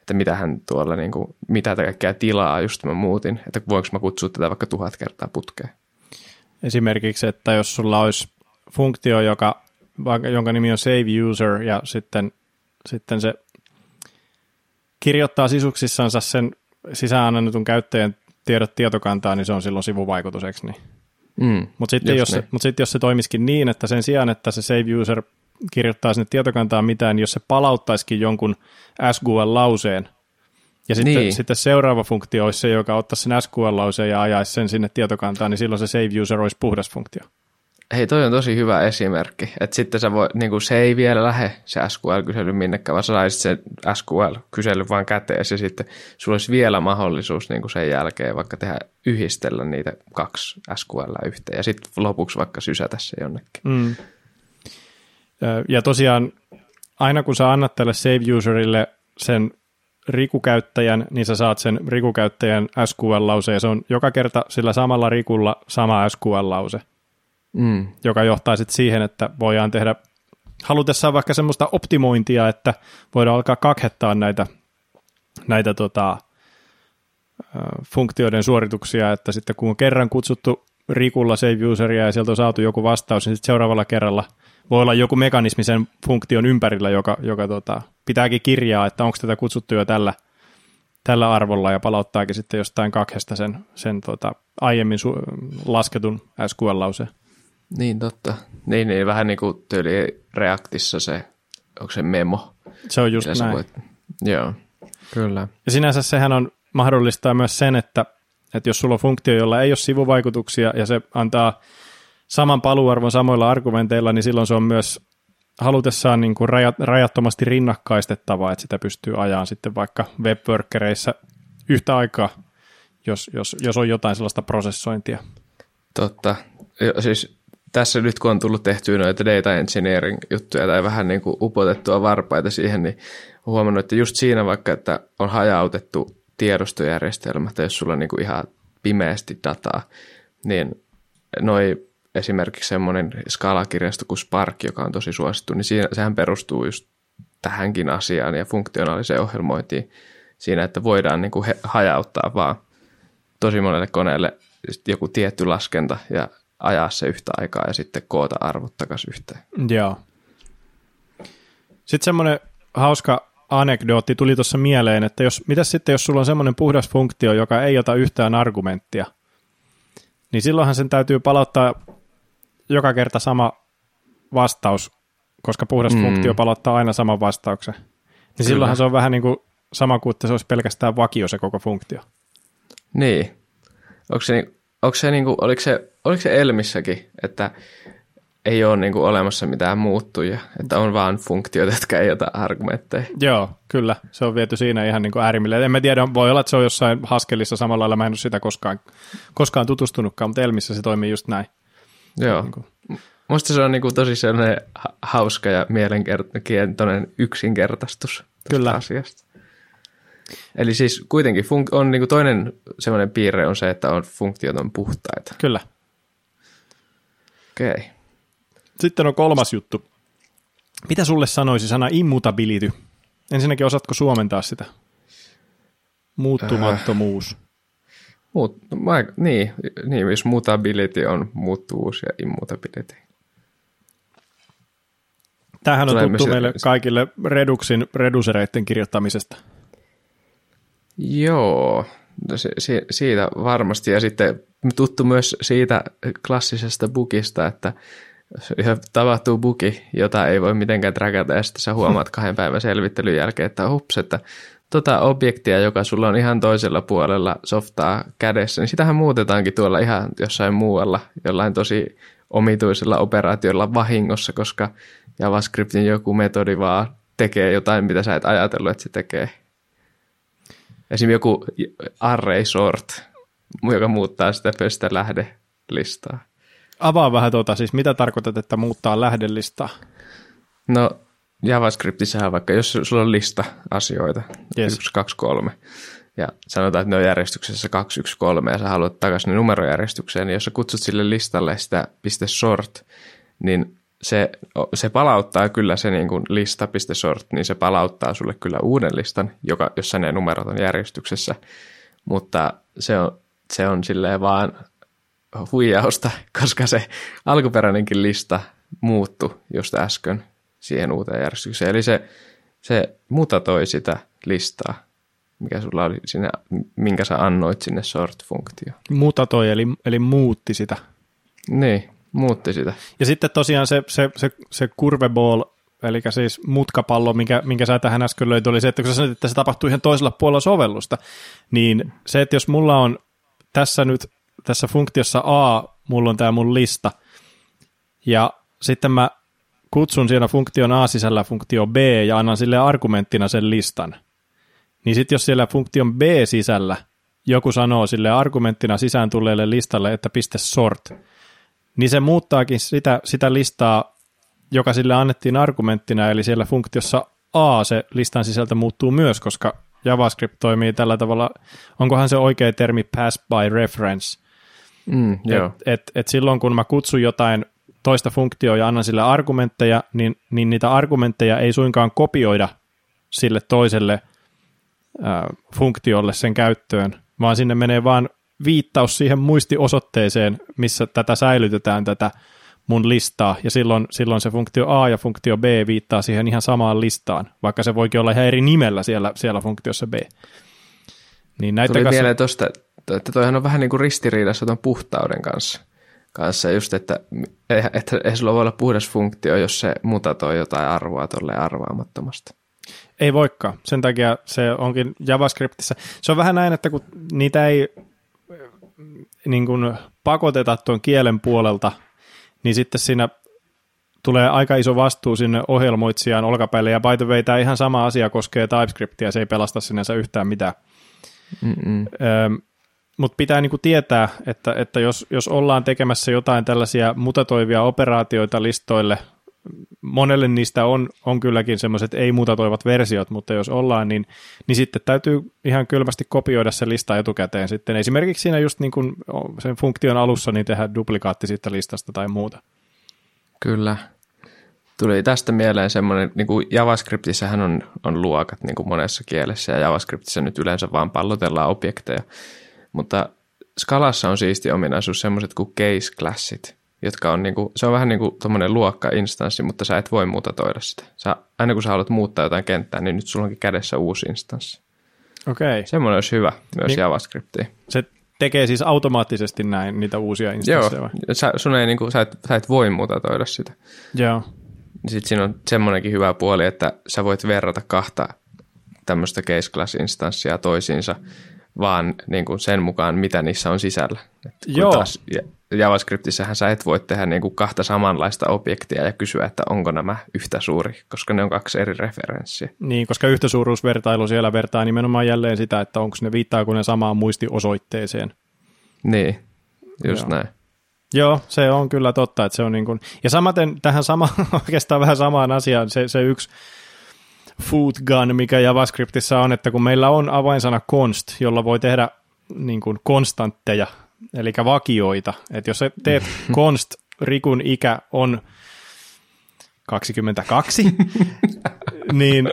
että mitä hän tuolla, niin kuin, mitä kaikkea tilaa just mä muutin, että voinko mä kutsua tätä vaikka tuhat kertaa putkeen. Esimerkiksi, että jos sulla olisi funktio, joka, jonka nimi on save user ja sitten, sitten se kirjoittaa sisuksissansa sen sisään annetun käyttäjän tiedot tietokantaa, niin se on silloin sivuvaikutus, eikö niin? Mm, Mutta sitten jos, niin. mut sit, jos se toimisikin niin, että sen sijaan, että se save user kirjoittaa sinne tietokantaan mitään, jos se palauttaisikin jonkun SQL-lauseen, ja sitten, niin. sitten seuraava funktio olisi se, joka ottaisi sen SQL-lauseen ja ajaisi sen sinne tietokantaan, niin silloin se save user olisi puhdas funktio. Hei, toi on tosi hyvä esimerkki. Että sitten sä voi, niin kuin se ei vielä lähde se SQL-kysely minnekään, vaan sä saisit sen SQL-kysely vaan käteen ja sitten sulla olisi vielä mahdollisuus niin kuin sen jälkeen vaikka tehdä yhdistellä niitä kaksi SQL yhteen ja sitten lopuksi vaikka sysätä se jonnekin. Mm. Ja tosiaan aina kun sä annat tälle save userille sen rikukäyttäjän, niin sä saat sen rikukäyttäjän SQL-lause, ja se on joka kerta sillä samalla rikulla sama SQL-lause, mm. joka johtaa sitten siihen, että voidaan tehdä halutessaan vaikka semmoista optimointia, että voidaan alkaa kakhettaa näitä, näitä tota, funktioiden suorituksia, että sitten kun on kerran kutsuttu rikulla save useria ja sieltä on saatu joku vastaus, niin sitten seuraavalla kerralla – voi olla joku mekanismi sen funktion ympärillä, joka, joka tota, pitääkin kirjaa, että onko tätä kutsuttu jo tällä, tällä arvolla ja palauttaakin sitten jostain kakhesta sen, sen tota, aiemmin su- lasketun SQL-lauseen. Niin totta. Niin, niin vähän niin kuin tyyli Reactissa se, onko se memo? Se on just näin. Voit... Joo, kyllä. Ja sinänsä sehän on mahdollistaa myös sen, että, että jos sulla on funktio, jolla ei ole sivuvaikutuksia ja se antaa saman paluarvon samoilla argumenteilla, niin silloin se on myös halutessaan niin kuin rajat, rajattomasti rinnakkaistettavaa, että sitä pystyy ajamaan sitten vaikka webworkereissa yhtä aikaa, jos, jos, jos on jotain sellaista prosessointia. Totta. Siis tässä nyt kun on tullut tehtyä noita data engineering juttuja tai vähän niin kuin upotettua varpaita siihen, niin huomannut, että just siinä vaikka, että on hajautettu tiedostojärjestelmä, tai jos sulla on niin kuin ihan pimeästi dataa, niin noi esimerkiksi semmoinen skaalakirjasto kuin Spark, joka on tosi suosittu, niin siinä, sehän perustuu just tähänkin asiaan ja funktionaaliseen ohjelmointiin siinä, että voidaan niin kuin hajauttaa vaan tosi monelle koneelle joku tietty laskenta ja ajaa se yhtä aikaa ja sitten koota arvot takaisin yhteen. Joo. Sitten semmoinen hauska anekdootti tuli tuossa mieleen, että jos, mitä sitten, jos sulla on semmoinen puhdas funktio, joka ei ota yhtään argumenttia, niin silloinhan sen täytyy palauttaa joka kerta sama vastaus, koska puhdas mm. funktio palauttaa aina saman vastauksen. Niin Kyllä. silloinhan se on vähän niin kuin sama kuin, että se olisi pelkästään vakio se koko funktio. Niin. Onko se, onko se, niin kuin, oliko se, oliko se Elmissäkin, että ei ole niin kuin olemassa mitään muuttuja, että on vaan funktioita, jotka ei ota argumentteja. Joo, kyllä. Se on viety siinä ihan niin kuin äärimmille. En mä tiedä, voi olla, että se on jossain Haskellissa samalla lailla. Mä en ole sitä koskaan, koskaan tutustunutkaan, mutta Elmissä se toimii just näin. Joo. Niin kuin. Musta se on niin kuin tosi sellainen hauska ja mielenkiintoinen yksinkertaistus Kyllä. asiasta. Eli siis kuitenkin fun- on niin kuin toinen semmoinen piirre on se, että on funktiot on puhtaita. Kyllä. Okei. Okay. Sitten on kolmas juttu. Mitä sulle sanoisi sana immutability? Ensinnäkin osaatko suomentaa sitä? Muuttumattomuus. Äh. Muut, mä, niin, niin, jos mutability on muuttuvuus ja immutability. Tämähän on Tulee tuttu meille kaikille Reduxin redusereiden kirjoittamisesta. Joo, no se, se, siitä varmasti. Ja sitten tuttu myös siitä klassisesta bugista, että tapahtuu bugi, jota ei voi mitenkään trackata, ja sitten sä huomaat kahden päivän selvittelyn jälkeen, että hups, että tota objektia, joka sulla on ihan toisella puolella softaa kädessä, niin sitähän muutetaankin tuolla ihan jossain muualla, jollain tosi omituisella operaatiolla vahingossa, koska JavaScriptin joku metodi vaan tekee jotain, mitä sä et ajatellut, että se tekee. Esimerkiksi joku array sort, joka muuttaa sitä pöstä lähdelistaa. Avaa vähän tuota, siis mitä tarkoitat, että muuttaa lähdelistaa? No JavaScriptissähän vaikka, jos sulla on lista asioita, yes. 1, 2, 3, ja sanotaan, että ne on järjestyksessä 2, 1, 3, ja sä haluat takaisin numerojärjestykseen, niin jos sä kutsut sille listalle sitä .sort, niin se, se palauttaa kyllä se niin kuin lista.sort, niin se palauttaa sulle kyllä uuden listan, joka, jossa ne numerot on järjestyksessä, mutta se on, se on silleen vaan huijausta, koska se alkuperäinenkin lista muuttui just äsken siihen uuteen järjestykseen. Eli se, se mutatoi sitä listaa, mikä sulla oli siinä, minkä sä annoit sinne sort-funktio. Mutatoi, eli, eli muutti sitä. Niin, muutti sitä. Ja sitten tosiaan se, se, se, se curveball, eli siis mutkapallo, minkä, minkä sä tähän äsken löit, oli se, että kun sä sanoit, että se tapahtuu ihan toisella puolella sovellusta, niin se, että jos mulla on tässä nyt, tässä funktiossa A, mulla on tämä mun lista, ja sitten mä kutsun siellä funktion A sisällä funktio B ja annan sille argumenttina sen listan, niin sitten jos siellä funktion B sisällä joku sanoo sille argumenttina sisään tulleelle listalle, että piste sort, niin se muuttaakin sitä, sitä listaa, joka sille annettiin argumenttina, eli siellä funktiossa A se listan sisältö muuttuu myös, koska JavaScript toimii tällä tavalla, onkohan se oikea termi pass by reference, mm, et, et, et silloin kun mä kutsun jotain toista funktioa ja annan sille argumentteja, niin, niin niitä argumentteja ei suinkaan kopioida sille toiselle ää, funktiolle sen käyttöön, vaan sinne menee vaan viittaus siihen muistiosoitteeseen, missä tätä säilytetään, tätä mun listaa, ja silloin, silloin se funktio A ja funktio B viittaa siihen ihan samaan listaan, vaikka se voikin olla ihan eri nimellä siellä, siellä funktiossa B. Niin näitä Tuli kanssa... mieleen tuosta, että toihan on vähän niin kuin ristiriidassa tuon puhtauden kanssa. kanssa just, että, että ei sulla voi olla puhdas funktio, jos se mutatoi jotain arvoa tuolle arvaamattomasta. Ei voikaan. Sen takia se onkin JavaScriptissa. Se on vähän näin, että kun niitä ei niin kuin pakoteta tuon kielen puolelta, niin sitten siinä tulee aika iso vastuu sinne ohjelmoitsijan olkapäille, ja by the way, tämä ihan sama asia koskee TypeScriptia, se ei pelasta sinänsä yhtään mitään. Mutta pitää niinku tietää, että, että jos, jos ollaan tekemässä jotain tällaisia mutatoivia operaatioita listoille, monelle niistä on, on kylläkin semmoiset ei-mutatoivat versiot, mutta jos ollaan, niin, niin sitten täytyy ihan kylmästi kopioida se lista etukäteen sitten. Esimerkiksi siinä just niin kuin sen funktion alussa niin tehdä duplikaatti siitä listasta tai muuta. Kyllä. Tuli tästä mieleen semmoinen, niin kuin JavaScriptissähän on, on luokat niin kuin monessa kielessä ja JavaScriptissä nyt yleensä vaan pallotellaan objekteja, mutta Scalassa on siisti ominaisuus semmoiset kuin case classit, jotka on niinku, se on vähän niin kuin tuommoinen luokka-instanssi, mutta sä et voi mutatoida sitä. Sä, aina kun sä haluat muuttaa jotain kenttää, niin nyt sulla onkin kädessä uusi instanssi. Okei. Okay. Semmoinen olisi hyvä myös niin, JavaScriptiin. Se tekee siis automaattisesti näin niitä uusia instansseja Joo, sä, sun ei, niin kuin, sä, et, sä et voi mutatoida sitä. Joo. Sitten siinä on semmoinenkin hyvä puoli, että sä voit verrata kahta tämmöistä case class instanssia toisiinsa, vaan niin kuin sen mukaan, mitä niissä on sisällä. Et Joo. Taas JavaScriptissähän sä et voi tehdä niin kuin kahta samanlaista objektia ja kysyä, että onko nämä yhtä suuri, koska ne on kaksi eri referenssiä. Niin, koska yhtäsuuruusvertailu siellä vertaa nimenomaan jälleen sitä, että onko ne viittaako ne samaan muistiosoitteeseen. Niin, just Joo. näin. Joo, se on kyllä totta, että se on niin kuin, ja samaten tähän sama, oikeastaan vähän samaan asiaan, se, se yksi food gun, mikä JavaScriptissa on, että kun meillä on avainsana const, jolla voi tehdä niin kuin konstantteja, eli vakioita, että jos teet const, rikun ikä on 22, niin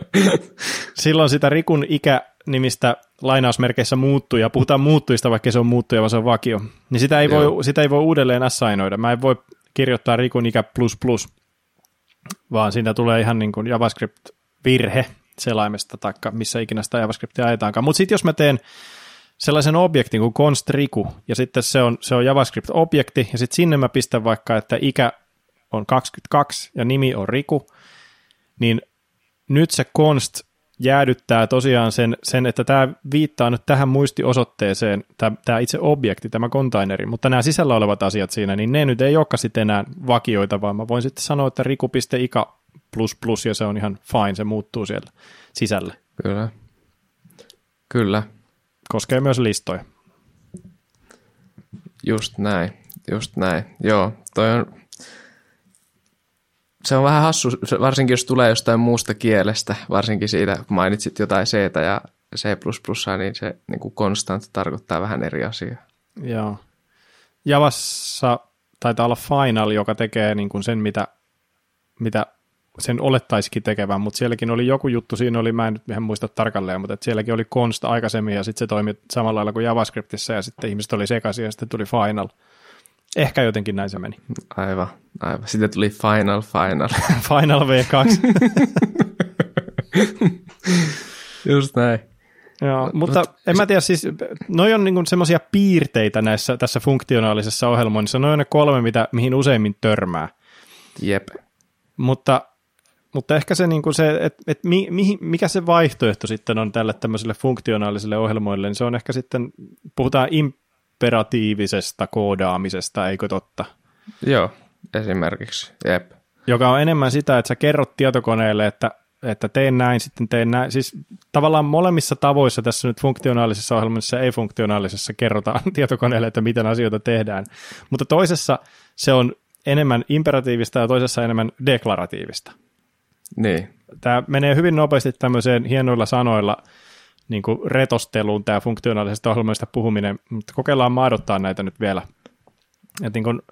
silloin sitä rikun ikä nimistä lainausmerkeissä muuttuja, puhutaan muuttujista, vaikka se on muuttuja, vaan se on vakio, niin sitä ei, voi, sitä ei voi uudelleen assignoida. Mä en voi kirjoittaa rikun ikä plus plus, vaan siitä tulee ihan niin kuin JavaScript-virhe selaimesta, tai missä ikinä sitä JavaScriptia ajetaankaan. Mutta sitten jos mä teen sellaisen objektin kuin const-riku, ja sitten se on, se on JavaScript-objekti, ja sitten sinne mä pistän vaikka, että ikä on 22 ja nimi on Riku, niin nyt se const jäädyttää tosiaan sen, sen että tämä viittaa nyt tähän muistiosoitteeseen, tämä itse objekti, tämä containeri, mutta nämä sisällä olevat asiat siinä, niin ne nyt ei olekaan sitten enää vakioita, vaan mä voin sitten sanoa, että riku.ika plus plus, ja se on ihan fine, se muuttuu siellä sisälle. Kyllä. Kyllä. Koskee myös listoja. Just näin, just näin. Joo, toi on, se on vähän hassu, varsinkin jos tulee jostain muusta kielestä, varsinkin siitä, kun mainitsit jotain C ja C++, niin se niin kuin constant tarkoittaa vähän eri asiaa. Joo. Javassa taitaa olla Final, joka tekee niin kuin sen, mitä, mitä sen olettaisikin tekevän, mutta sielläkin oli joku juttu, siinä oli, mä en nyt ihan muista tarkalleen, mutta että sielläkin oli const aikaisemmin ja sitten se toimi samalla lailla kuin JavaScriptissa ja sitten ihmiset oli sekaisin ja sitten tuli Final. Ehkä jotenkin näin se meni. Aivan, aivan. Sitten tuli Final, Final. final V2. Just näin. Joo, mutta Mut, en mä tiedä, siis noi on niinku semmoisia piirteitä näissä tässä funktionaalisessa ohjelmoinnissa, noin on ne kolme, mitä, mihin useimmin törmää. Jep. Mutta, mutta ehkä se, niinku se että et mi, mi, mikä se vaihtoehto sitten on tälle tämmöiselle funktionaaliselle ohjelmoille, niin se on ehkä sitten, puhutaan imperatiivisesta koodaamisesta, eikö totta? Joo, esimerkiksi, jep. Joka on enemmän sitä, että sä kerrot tietokoneelle, että, että teen näin, sitten teen näin. Siis tavallaan molemmissa tavoissa tässä nyt funktionaalisessa ohjelmassa ja ei-funktionaalisessa kerrotaan tietokoneelle, että miten asioita tehdään. Mutta toisessa se on enemmän imperatiivista ja toisessa enemmän deklaratiivista. Niin. Tämä menee hyvin nopeasti tämmöiseen hienoilla sanoilla niin kuin retosteluun, tämä funktionaalisesta ohjelmasta puhuminen, mutta kokeillaan maadottaa näitä nyt vielä. Et niin kuin,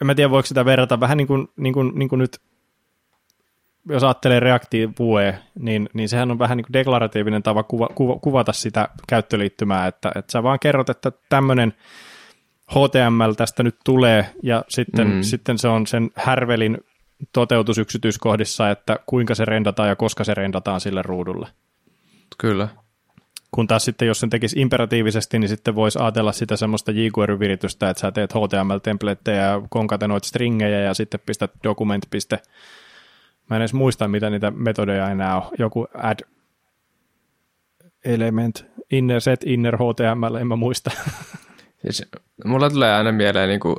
en tiedä, voiko sitä verrata vähän niin kuin, niin kuin, niin kuin nyt, jos ajattelee Reactive niin, niin sehän on vähän niin kuin deklaratiivinen tapa kuva, kuva, kuvata sitä käyttöliittymää, että, että sä vaan kerrot, että tämmöinen HTML tästä nyt tulee, ja sitten, mm. sitten se on sen härvelin toteutus yksityiskohdissa, että kuinka se rendataan ja koska se rendataan sille ruudulle. Kyllä. Kun taas sitten, jos sen tekisi imperatiivisesti, niin sitten voisi ajatella sitä semmoista jQuery-viritystä, että sä teet HTML-templateja ja konkatenoit stringejä ja sitten pistät document. Mä en edes muista, mitä niitä metodeja enää on. Joku add element, inner set, inner HTML, en mä muista. Siis, mulla tulee aina mieleen niin kuin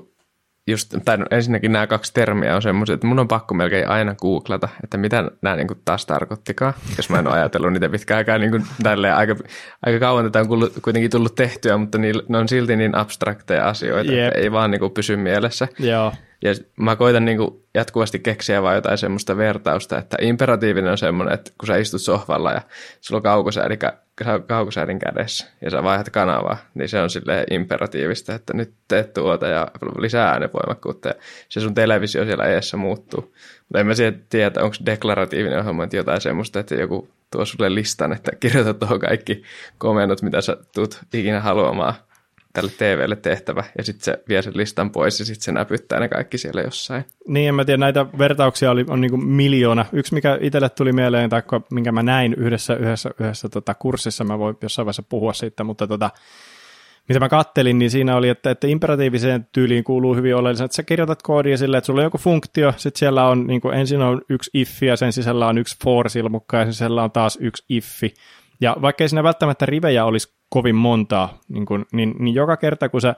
just, tai no, ensinnäkin nämä kaksi termiä on semmoisia, että mun on pakko melkein aina googlata, että mitä nämä niin kuin taas tarkoittikaan, jos mä en ole ajatellut niitä pitkään aikaa, niin kuin tälleen, aika, aika kauan tätä on kuitenkin tullut tehtyä, mutta ne on silti niin abstrakteja asioita, yep. että ei vaan niin kuin pysy mielessä. Joo. Ja mä koitan niin kuin jatkuvasti keksiä vaan jotain semmoista vertausta, että imperatiivinen on semmoinen, että kun sä istut sohvalla ja sulla on kaukosäädin, kaukosäädin kädessä. Ja sä vaihdat kanavaa, niin se on sille imperatiivista, että nyt teet tuota ja lisää äänivoimakkuutta ja se sun televisio siellä eessä muuttuu. Mutta en mä tiedä, onko deklaratiivinen ohjelma että jotain semmoista, että joku tuo sulle listan, että kirjoita tuohon kaikki komennot, mitä sä tuut ikinä haluamaan tälle TVlle tehtävä, ja sitten se vie sen listan pois, ja sitten se näpyttää ne kaikki siellä jossain. Niin, en mä tiedä, näitä vertauksia oli, on niin miljoona. Yksi, mikä itselle tuli mieleen, tai minkä mä näin yhdessä, yhdessä, yhdessä tota kurssissa, mä voin jossain vaiheessa puhua siitä, mutta tota, mitä mä kattelin, niin siinä oli, että, että imperatiiviseen tyyliin kuuluu hyvin oleellisen, että sä kirjoitat koodia silleen, että sulla on joku funktio, sitten siellä on, niin kuin, ensin on yksi if, ja sen sisällä on yksi for-silmukka, ja sen sisällä on taas yksi iffi, ja vaikka siinä välttämättä rivejä olisi kovin montaa, niin, kun, niin, niin joka, kerta, kun sä,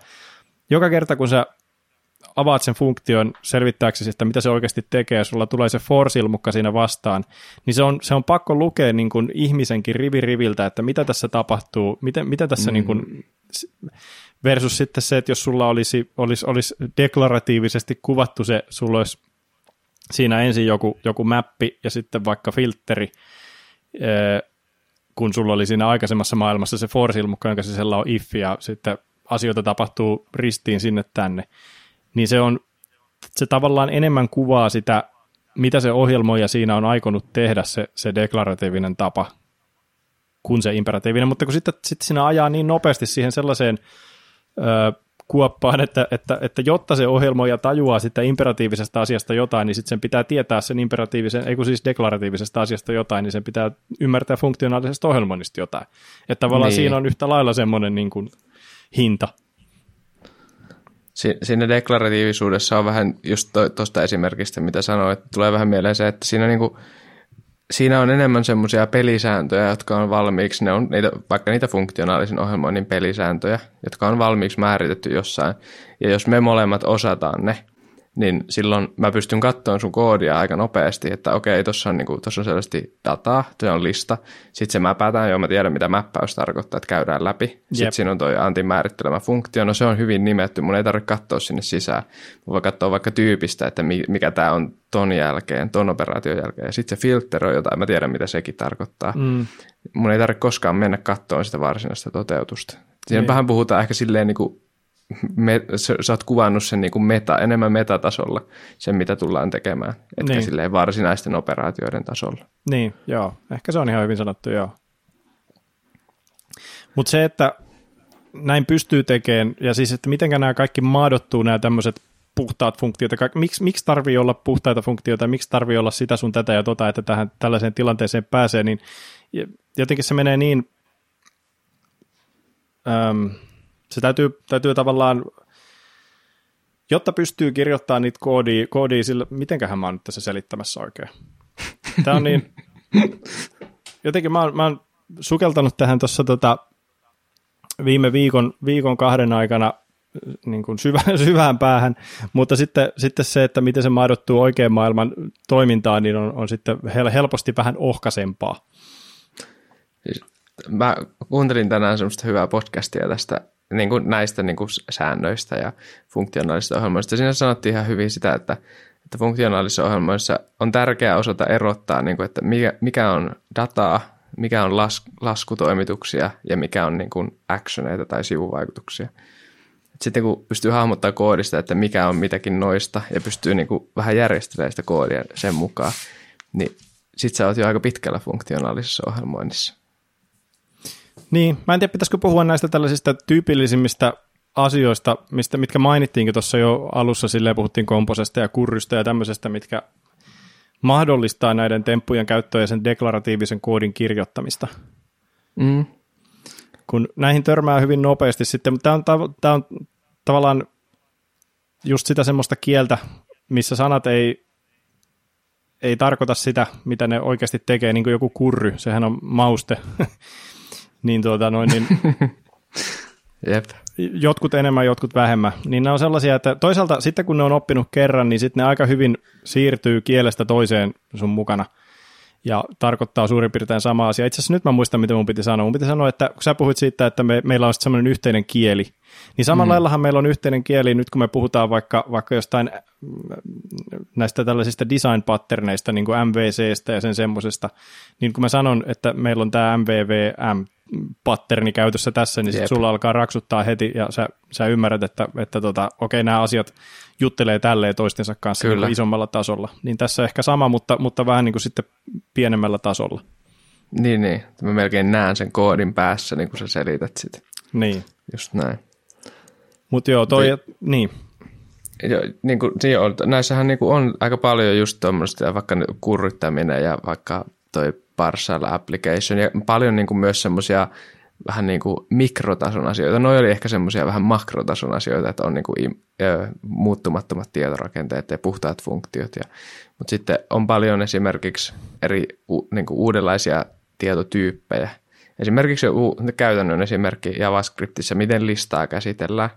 joka kerta kun sä avaat sen funktion selvittääksesi, että mitä se oikeasti tekee, ja sulla tulee se for-silmukka siinä vastaan, niin se on, se on pakko lukea niin kuin ihmisenkin rivi riviltä, että mitä tässä tapahtuu, miten, mitä tässä mm. niin kuin, versus sitten se, että jos sulla olisi, olisi, olisi deklaratiivisesti kuvattu se, sulla olisi siinä ensin joku, joku mäppi ja sitten vaikka filtteri, kun sulla oli siinä aikaisemmassa maailmassa se for-silmukka, jonka sisällä on if ja sitten asioita tapahtuu ristiin sinne tänne, niin se on se tavallaan enemmän kuvaa sitä, mitä se ohjelmoija siinä on aikonut tehdä se, se deklaratiivinen tapa kuin se imperatiivinen, mutta kun sitten, sitten siinä ajaa niin nopeasti siihen sellaiseen kuoppaan, että, että, että jotta se ohjelmoija tajuaa sitä imperatiivisesta asiasta jotain, niin sitten sen pitää tietää sen imperatiivisen, ei kun siis deklaratiivisesta asiasta jotain, niin sen pitää ymmärtää funktionaalisesta ohjelmoinnista jotain. Että tavallaan niin. siinä on yhtä lailla semmoinen niin kuin hinta. Si- siinä deklaratiivisuudessa on vähän just tuosta esimerkistä, mitä sanoit, tulee vähän mieleen se, että siinä niinku, siinä on enemmän semmoisia pelisääntöjä, jotka on valmiiksi, ne on niitä, vaikka niitä funktionaalisen ohjelmoinnin pelisääntöjä, jotka on valmiiksi määritetty jossain. Ja jos me molemmat osataan ne, niin silloin mä pystyn katsomaan sun koodia aika nopeasti, että okei, tuossa on, niinku, tossa on selvästi dataa, se on lista. Sitten se mäpätään, joo mä tiedän mitä mäppäys tarkoittaa, että käydään läpi. Sitten Jep. siinä on toi antin määrittelemä funktio, no se on hyvin nimetty, mun ei tarvitse katsoa sinne sisään. Mä voin katsoa vaikka tyypistä, että mikä tämä on ton jälkeen, ton operaation jälkeen. Ja sitten se filteroi jotain, mä tiedän mitä sekin tarkoittaa. Mm. Mun ei tarvitse koskaan mennä katsoa sitä varsinaista toteutusta. Siinä niin. vähän puhutaan ehkä silleen niin kuin me, sä, sä oot kuvannut sen niin kuin meta, enemmän metatasolla sen, mitä tullaan tekemään, etkä niin. silleen varsinaisten operaatioiden tasolla. Niin, joo. Ehkä se on ihan hyvin sanottu, joo. Mutta se, että näin pystyy tekemään, ja siis, että miten nämä kaikki maadottuu, nämä tämmöiset puhtaat funktiot, miksi, miksi tarvii olla puhtaita funktioita, miksi tarvii olla sitä sun tätä ja tota, että tähän tällaiseen tilanteeseen pääsee, niin jotenkin se menee niin, äm, se täytyy, täytyy tavallaan, jotta pystyy kirjoittamaan niitä koodia, koodia sillä, mitenköhän mä oon nyt tässä selittämässä oikein. Tämä on niin, jotenkin mä oon, mä oon sukeltanut tähän tuossa tota, viime viikon, viikon kahden aikana niin kuin syvä, syvään päähän, mutta sitten, sitten se, että miten se mahdottuu oikean maailman toimintaan, niin on, on sitten helposti vähän ohkaisempaa. Siis mä kuuntelin tänään semmoista hyvää podcastia tästä niin kuin näistä niin kuin säännöistä ja funktionaalisista ohjelmoista. Siinä sanottiin ihan hyvin sitä, että, että funktionaalisissa ohjelmoissa on tärkeää osata erottaa, niin kuin, että mikä, mikä on dataa, mikä on las, laskutoimituksia ja mikä on niin kuin actioneita tai sivuvaikutuksia. Sitten kun pystyy hahmottaa koodista, että mikä on mitäkin noista ja pystyy niin kuin vähän järjestelemään sitä koodia sen mukaan, niin sitten sä oot jo aika pitkällä funktionaalisessa ohjelmoinnissa. Niin, mä en tiedä, pitäisikö puhua näistä tällaisista tyypillisimmistä asioista, mistä, mitkä mainittiinkin tuossa jo alussa, silleen puhuttiin komposesta ja kurrysta ja tämmöisestä, mitkä mahdollistaa näiden temppujen käyttöä ja sen deklaratiivisen koodin kirjoittamista. Mm. Kun näihin törmää hyvin nopeasti sitten, mutta tämä on, tämä on tavallaan just sitä semmoista kieltä, missä sanat ei, ei tarkoita sitä, mitä ne oikeasti tekee, niin kuin joku kurry, sehän on mauste. niin, tuota, noin, niin Jep. jotkut enemmän, jotkut vähemmän. Niin ne on sellaisia, että toisaalta sitten kun ne on oppinut kerran, niin sitten ne aika hyvin siirtyy kielestä toiseen sun mukana ja tarkoittaa suurin piirtein sama asia. Itse asiassa nyt mä muistan, mitä mun piti sanoa. Mun piti sanoa, että kun sä puhuit siitä, että me, meillä on semmoinen yhteinen kieli, niin samalla mm. laillahan meillä on yhteinen kieli nyt, kun me puhutaan vaikka, vaikka jostain näistä tällaisista design patterneista, niin kuin MVCstä ja sen semmoisesta, niin kun mä sanon, että meillä on tämä MVVM patterni käytössä tässä, niin sitten sulla alkaa raksuttaa heti ja sä, sä ymmärrät, että, että tota, okei, nämä asiat juttelee tälleen toistensa kanssa Niin isommalla tasolla. Niin tässä ehkä sama, mutta, mutta vähän niin kuin sitten pienemmällä tasolla. Niin, niin. Mä melkein näen sen koodin päässä, niin kuin sä selität sitä. Niin. Just näin. Mutta joo, toi, Te, niin. Jo, niin kuin, joo, näissähän niin kuin on aika paljon just tuommoista, vaikka kurrittaminen ja vaikka toi partial application ja paljon niin kuin myös semmoisia vähän niin kuin mikrotason asioita. Noi oli ehkä semmoisia vähän makrotason asioita, että on niin kuin muuttumattomat tietorakenteet ja puhtaat funktiot. Ja, mutta sitten on paljon esimerkiksi eri niin kuin uudenlaisia tietotyyppejä. Esimerkiksi käytännön esimerkki JavaScriptissa, miten listaa käsitellään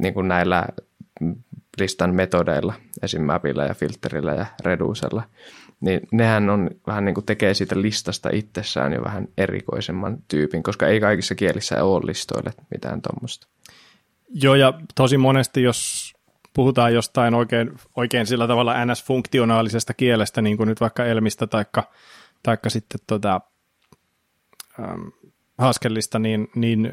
niin kuin näillä listan metodeilla, esim. mapilla ja filterillä ja reducella niin nehän on vähän niin kuin tekee siitä listasta itsessään jo vähän erikoisemman tyypin, koska ei kaikissa kielissä ole listoille mitään tuommoista. Joo, ja tosi monesti, jos puhutaan jostain oikein, oikein sillä tavalla NS-funktionaalisesta kielestä, niin kuin nyt vaikka Elmistä taikka, taikka sitten tota, ähm, Haskellista, niin, niin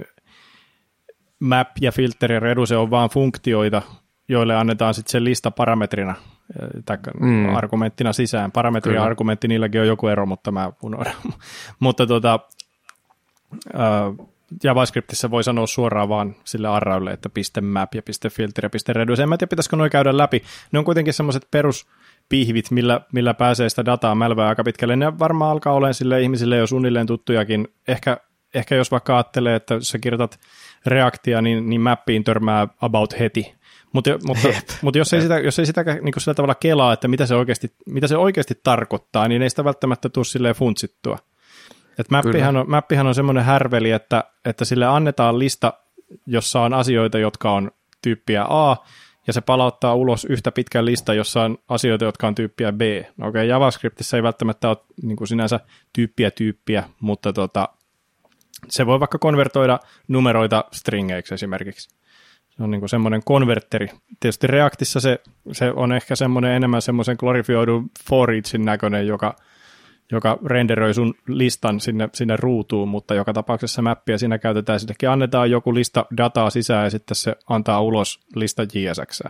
map ja filter ja reduce on vain funktioita, joille annetaan sitten se lista parametrina tai mm. argumenttina sisään. Parametri Kyllä. ja argumentti, niilläkin on joku ero, mutta mä unohdan. mutta tota, äh, JavaScriptissa voi sanoa suoraan vaan sille arraulle, että piste map ja piste filter ja piste reduce. En mä tiedä, pitäisikö noin käydä läpi. Ne on kuitenkin semmoiset peruspihvit, millä, millä pääsee sitä dataa mälvää aika pitkälle. Ne varmaan alkaa olemaan sille ihmisille jo suunnilleen tuttujakin. Ehkä, ehkä jos vaikka ajattelee, että jos sä kirjoitat reaktia, niin, niin mappiin törmää about heti. Mutta, mutta, mutta jos, ei sitä, jos ei sitä niin sillä tavalla kelaa, että mitä se, oikeasti, mitä se oikeasti tarkoittaa, niin ei sitä välttämättä tule silleen funtsittua. Et mappihan, on, mappihan on semmoinen härveli, että, että sille annetaan lista, jossa on asioita, jotka on tyyppiä A, ja se palauttaa ulos yhtä pitkän lista, jossa on asioita, jotka on tyyppiä B. No okei, okay, JavaScriptissa ei välttämättä ole niin kuin sinänsä tyyppiä tyyppiä, mutta tota, se voi vaikka konvertoida numeroita stringeiksi esimerkiksi. Se on niin semmoinen konverteri. Tietysti Reactissa se, se on ehkä semmoinen enemmän semmoisen glorifioidun for eachin näköinen, joka, joka renderöi sun listan sinne, sinne ruutuun, mutta joka tapauksessa mappia siinä käytetään. Sillekin annetaan joku lista dataa sisään ja sitten se antaa ulos lista JSX.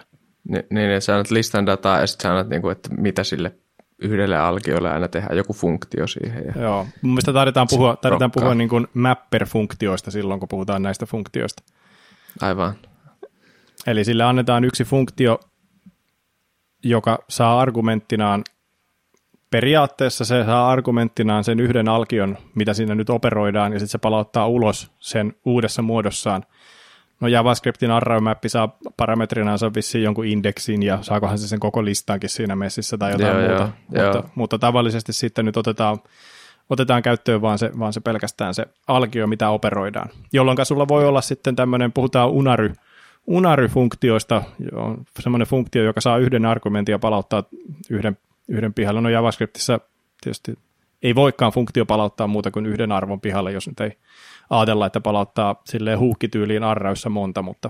Niin, niin sä listan dataa ja sitten sä annat, niin kuin, että mitä sille yhdelle alkiolle aina tehdään joku funktio siihen. Ja Joo, mun mielestä tarvitaan puhua, tarvitaan puhua niin kuin mapper-funktioista silloin, kun puhutaan näistä funktioista. Aivan. Eli sille annetaan yksi funktio, joka saa argumenttinaan, periaatteessa se saa argumenttinaan sen yhden alkion, mitä siinä nyt operoidaan, ja sitten se palauttaa ulos sen uudessa muodossaan. No JavaScriptin arraymappi saa parametrinaansa vissiin jonkun indeksin, ja saakohan se sen koko listaankin siinä messissä tai jotain joo, muuta. Joo, mutta, joo. mutta tavallisesti sitten nyt otetaan otetaan käyttöön vaan se, vaan se pelkästään se alkio, mitä operoidaan. Jolloin sulla voi olla sitten tämmöinen, puhutaan unary, unary-funktioista, on semmoinen funktio, joka saa yhden argumentin ja palauttaa yhden, yhden pihalle. No JavaScriptissa tietysti ei voikaan funktio palauttaa muuta kuin yhden arvon pihalle, jos nyt ei ajatella, että palauttaa silleen huukkityyliin arraussa monta, mutta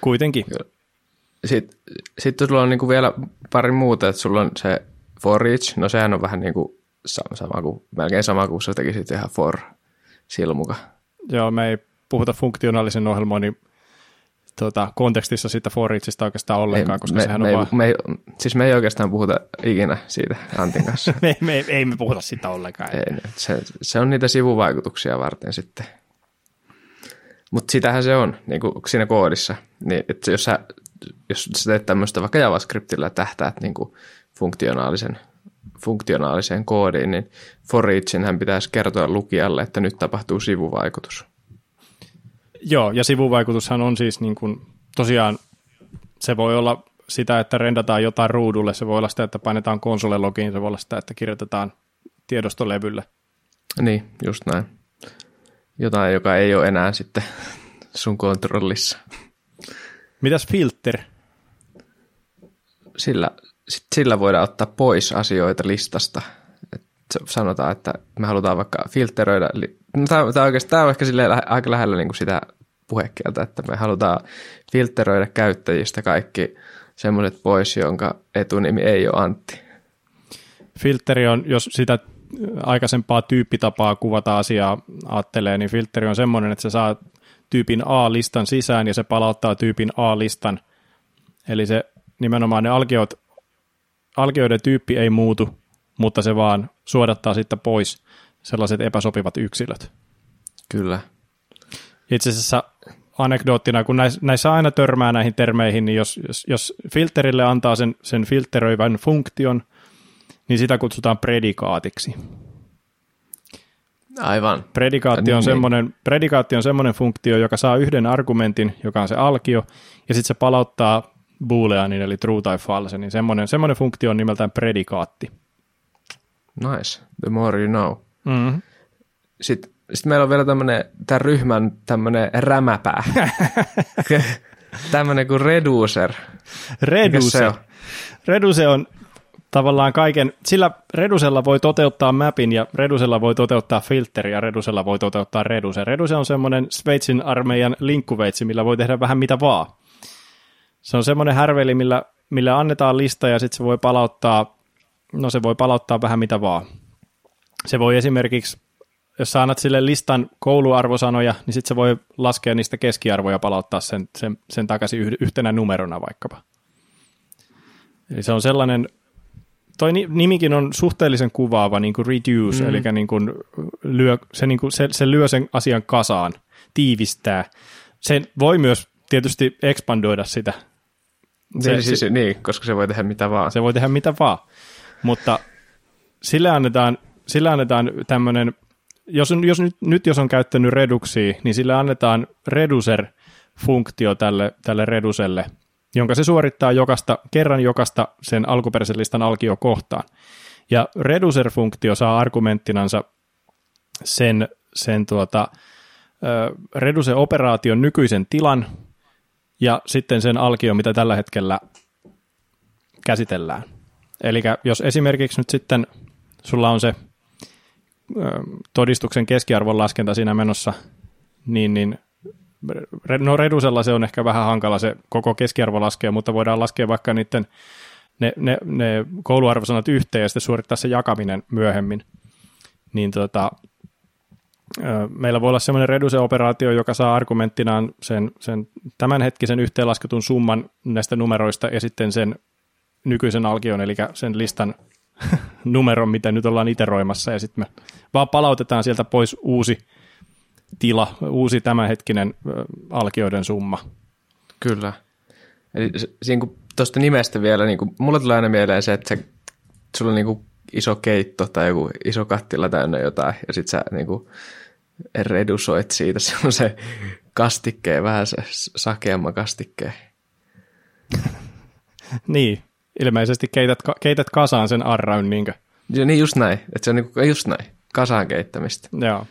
kuitenkin. Sitten, sitten sulla on niin vielä pari muuta, että sulla on se for each, no sehän on vähän niin kuin sama kuin, melkein sama kuin sä tekisit ihan for silmuka. Joo, me ei puhuta funktionaalisen ohjelmoinnin tuota, kontekstissa siitä for eachista oikeastaan ollenkaan, ei, koska me, sehän me, on vaan... Me, siis me ei oikeastaan puhuta ikinä siitä Antin kanssa. me, me, ei me puhuta sitä ollenkaan. Ei, se, se on niitä sivuvaikutuksia varten sitten. Mutta sitähän se on niin kuin siinä koodissa. Niin, että jos, sä, jos sä teet tämmöistä vaikka JavaScriptilla tähtäät niin kuin funktionaalisen, funktionaaliseen koodiin, niin for eachinhän pitäisi kertoa lukijalle, että nyt tapahtuu sivuvaikutus. Joo, ja sivuvaikutushan on siis niin kuin, tosiaan, se voi olla sitä, että rendataan jotain ruudulle, se voi olla sitä, että painetaan konsolelogiin, se voi olla sitä, että kirjoitetaan tiedostolevylle. Niin, just näin. Jotain, joka ei ole enää sitten sun kontrollissa. Mitäs filter? Sillä, sillä voidaan ottaa pois asioita listasta. Sanotaan, että me halutaan vaikka filteröidä No, tämä, oikeasti, tämä on ehkä aika lähellä niin kuin sitä puhekieltä, että me halutaan filteröidä käyttäjistä kaikki semmoiset pois, jonka etunimi ei ole Antti. Filteri on, jos sitä aikaisempaa tyyppitapaa kuvata asiaa ajattelee, niin filteri on semmoinen, että se saa tyypin A-listan sisään ja se palauttaa tyypin A-listan. Eli se nimenomaan ne alkiot, alkioiden tyyppi ei muutu, mutta se vaan suodattaa sitten pois sellaiset epäsopivat yksilöt. Kyllä. Itse asiassa anekdoottina, kun näissä aina törmää näihin termeihin, niin jos, jos, jos filterille antaa sen, sen filteröivän funktion, niin sitä kutsutaan predikaatiksi. Aivan. Predikaatti on, niin, niin. semmoinen, predikaatti on semmoinen funktio, joka saa yhden argumentin, joka on se alkio, ja sitten se palauttaa booleanin, eli true tai false, niin semmoinen, semmoinen funktio on nimeltään predikaatti. Nice. The more you know. Mm. Sitten, sitten meillä on vielä tämmöinen, tämän ryhmän tämmöinen rämäpää. tämmöinen kuin reducer. Reducer. On? Reduce on tavallaan kaiken, sillä Redusella voi toteuttaa mapin ja Redusella voi toteuttaa filteri ja Redusella voi toteuttaa Reduce. Reduce on semmoinen Sveitsin armeijan linkkuveitsi, millä voi tehdä vähän mitä vaan. Se on semmoinen härveli, millä, millä annetaan lista ja sitten se voi palauttaa, no se voi palauttaa vähän mitä vaan. Se voi esimerkiksi, jos sä annat sille listan kouluarvosanoja, niin sitten se voi laskea niistä keskiarvoja palauttaa sen, sen, sen takaisin yhtenä numerona vaikkapa. Eli se on sellainen, toi nimikin on suhteellisen kuvaava, niin kuin reduce, mm. eli niin kuin lyö, se, niin kuin, se, se lyö sen asian kasaan, tiivistää. Se voi myös tietysti expandoida sitä. Se, se, siis, niin, koska se voi tehdä mitä vaan. Se voi tehdä mitä vaan, mutta sille annetaan, sille annetaan tämmöinen, jos, jos nyt, nyt jos on käyttänyt reduxia, niin sille annetaan reducer-funktio tälle, tälle reduselle, jonka se suorittaa jokasta, kerran jokasta sen alkuperäisen listan alkiokohtaan. Ja reducer-funktio saa argumenttinansa sen, sen tuota, reduce-operaation nykyisen tilan ja sitten sen alkio, mitä tällä hetkellä käsitellään. Eli jos esimerkiksi nyt sitten sulla on se todistuksen keskiarvon laskenta siinä menossa, niin, niin no Redusella se on ehkä vähän hankala se koko keskiarvo laskea, mutta voidaan laskea vaikka niiden ne, ne, ne kouluarvosanat yhteen ja sitten suorittaa se jakaminen myöhemmin. Niin tota, meillä voi olla sellainen Reduse-operaatio, joka saa argumenttinaan sen, sen tämänhetkisen yhteenlasketun summan näistä numeroista ja sitten sen nykyisen alkion, eli sen listan numeron, mitä nyt ollaan iteroimassa, ja sitten me vaan palautetaan sieltä pois uusi tila, uusi tämänhetkinen alkioiden summa. Kyllä. Eli siinä kun tuosta nimestä vielä, niin kuin, mulle tulee aina mieleen se, että se, sulla on niin kuin iso keitto tai joku iso kattila täynnä jotain, ja sitten sä niin kuin, redusoit siitä se kastikkeen, vähän se sakeamman kastikkeen. niin, ilmeisesti keität, keität kasaan sen arraun, niinkö? Ja niin just näin, että se on niin, just näin, kasaan keittämistä. Joo.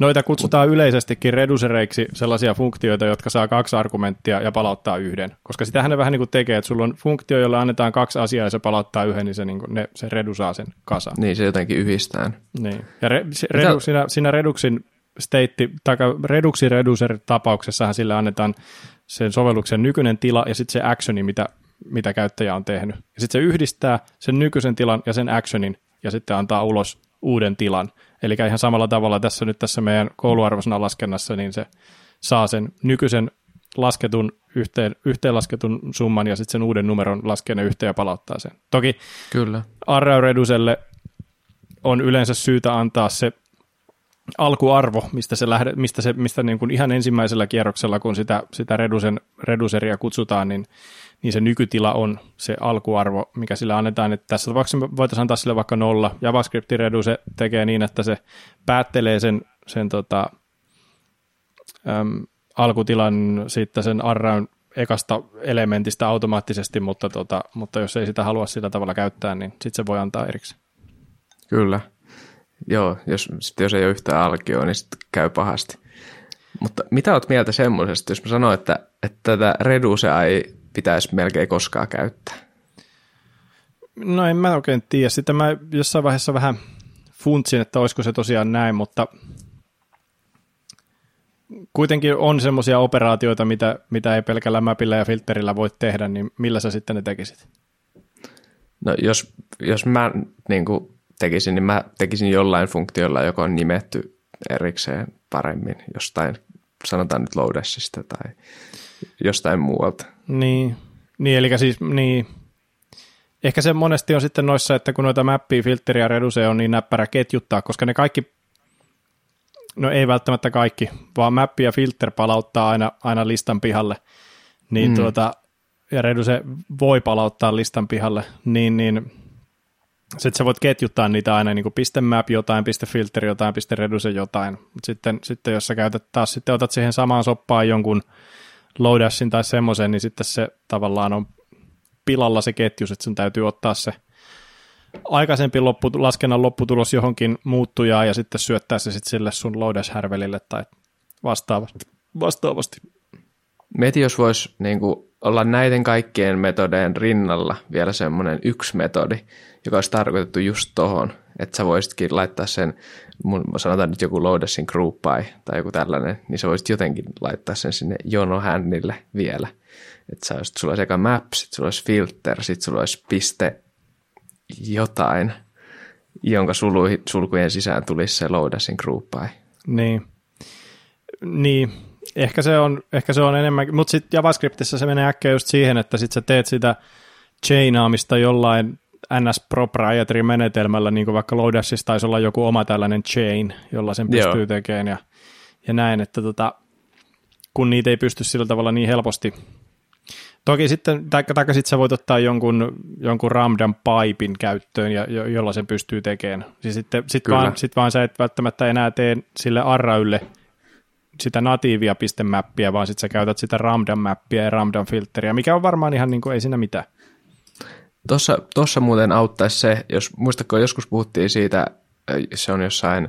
Noita kutsutaan Mut, yleisestikin redusereiksi sellaisia funktioita, jotka saa kaksi argumenttia ja palauttaa yhden. Koska sitähän ne vähän niin kuin tekee, että sulla on funktio, jolla annetaan kaksi asiaa ja se palauttaa yhden, niin se, niin kuin, ne, se redusaa sen kasaan. Niin, se jotenkin yhdistää. Niin. Ja re, se, redu, siinä, siinä reduksin state, tai reduksi reducer tapauksessahan sille annetaan sen sovelluksen nykyinen tila ja sitten se actioni, mitä, mitä käyttäjä on tehnyt. Ja sitten se yhdistää sen nykyisen tilan ja sen actionin ja sitten antaa ulos uuden tilan. Eli ihan samalla tavalla tässä nyt tässä meidän kouluarvosana laskennassa, niin se saa sen nykyisen lasketun yhteen, yhteenlasketun summan ja sitten sen uuden numeron laskee ne yhteen ja palauttaa sen. Toki Kyllä. Arraureduselle on yleensä syytä antaa se alkuarvo, mistä se, lähde, mistä se mistä niin kuin ihan ensimmäisellä kierroksella, kun sitä, sitä redusen, reduseria kutsutaan, niin, niin se nykytila on se alkuarvo, mikä sillä annetaan. Että tässä tapauksessa me voitaisiin antaa sille vaikka nolla. JavaScriptin reduse tekee niin, että se päättelee sen, sen tota, äm, alkutilan sitten sen arraun ekasta elementistä automaattisesti, mutta, tota, mutta jos ei sitä halua sillä tavalla käyttää, niin sitten se voi antaa erikseen. Kyllä. Joo, jos, sit jos ei ole yhtään alkioa, niin sitten käy pahasti. Mutta mitä olet mieltä semmoisesta, jos mä sanoin, että, että tätä redusea ei pitäisi melkein koskaan käyttää? No en mä oikein tiedä. Sitten mä jossain vaiheessa vähän funtsin, että olisiko se tosiaan näin, mutta kuitenkin on semmoisia operaatioita, mitä, mitä ei pelkällä mapilla ja filterillä voi tehdä, niin millä sä sitten ne tekisit? No jos, jos mä niin kuin tekisin, niin mä tekisin jollain funktiolla, joka on nimetty erikseen paremmin jostain, sanotaan nyt Loadessista tai jostain muualta. Niin, niin eli siis niin, ehkä se monesti on sitten noissa, että kun noita mappia, filteriä ja reduce on niin näppärä ketjuttaa, koska ne kaikki, no ei välttämättä kaikki, vaan mappi ja filter palauttaa aina, aina listan pihalle, niin mm. tuota, ja reduce voi palauttaa listan pihalle, niin, niin sitten sä voit ketjuttaa niitä aina niin kuin piste map jotain, piste filter jotain, piste reduce jotain. Mutta sitten, sitten jos sä käytät taas, sitten otat siihen samaan soppaan jonkun loadashin tai semmoisen, niin sitten se tavallaan on pilalla se ketjus, että sun täytyy ottaa se aikaisempi loppu, laskennan lopputulos johonkin muuttujaan ja sitten syöttää se sitten sille sun loadash-härvelille tai vastaavasti. vastaavasti. Mieti, jos voisi niin olla näiden kaikkien metodeen rinnalla vielä semmoinen yksi metodi, joka olisi tarkoitettu just tohon, Että sä voisitkin laittaa sen, mun, sanotaan nyt joku Loadersin group tai joku tällainen, niin sä voisit jotenkin laittaa sen sinne jonohännille vielä. Että sä olisit, sulla olisi eka map, sit sulla olisi filter, sit sulla olisi piste jotain, jonka sulu, sulkujen sisään tulisi se Loadersin group. Niin. Niin, ehkä se on, ehkä se on enemmän, mutta sitten JavaScriptissa se menee äkkiä just siihen, että sitten sä teet sitä chainaamista jollain ns proprietary menetelmällä, niin kuin vaikka Loadasissa taisi olla joku oma tällainen chain, jolla sen pystyy Joo. tekemään ja, ja näin, että tota, kun niitä ei pysty sillä tavalla niin helposti. Toki sitten, taikka, taikka sitten sä voit ottaa jonkun, jonkun Ramdan pipein käyttöön, ja, jo, jolla sen pystyy tekemään. Siis sitten sit vaan, sit vaan sä et välttämättä enää tee sille arraylle sitä natiivia pistemäppiä, vaan sitten sä käytät sitä Ramdan mappia ja Ramdan filteriä, mikä on varmaan ihan niin kuin, ei siinä mitään. Tuossa, tuossa muuten auttaisi se, jos muistatko joskus puhuttiin siitä, se on jossain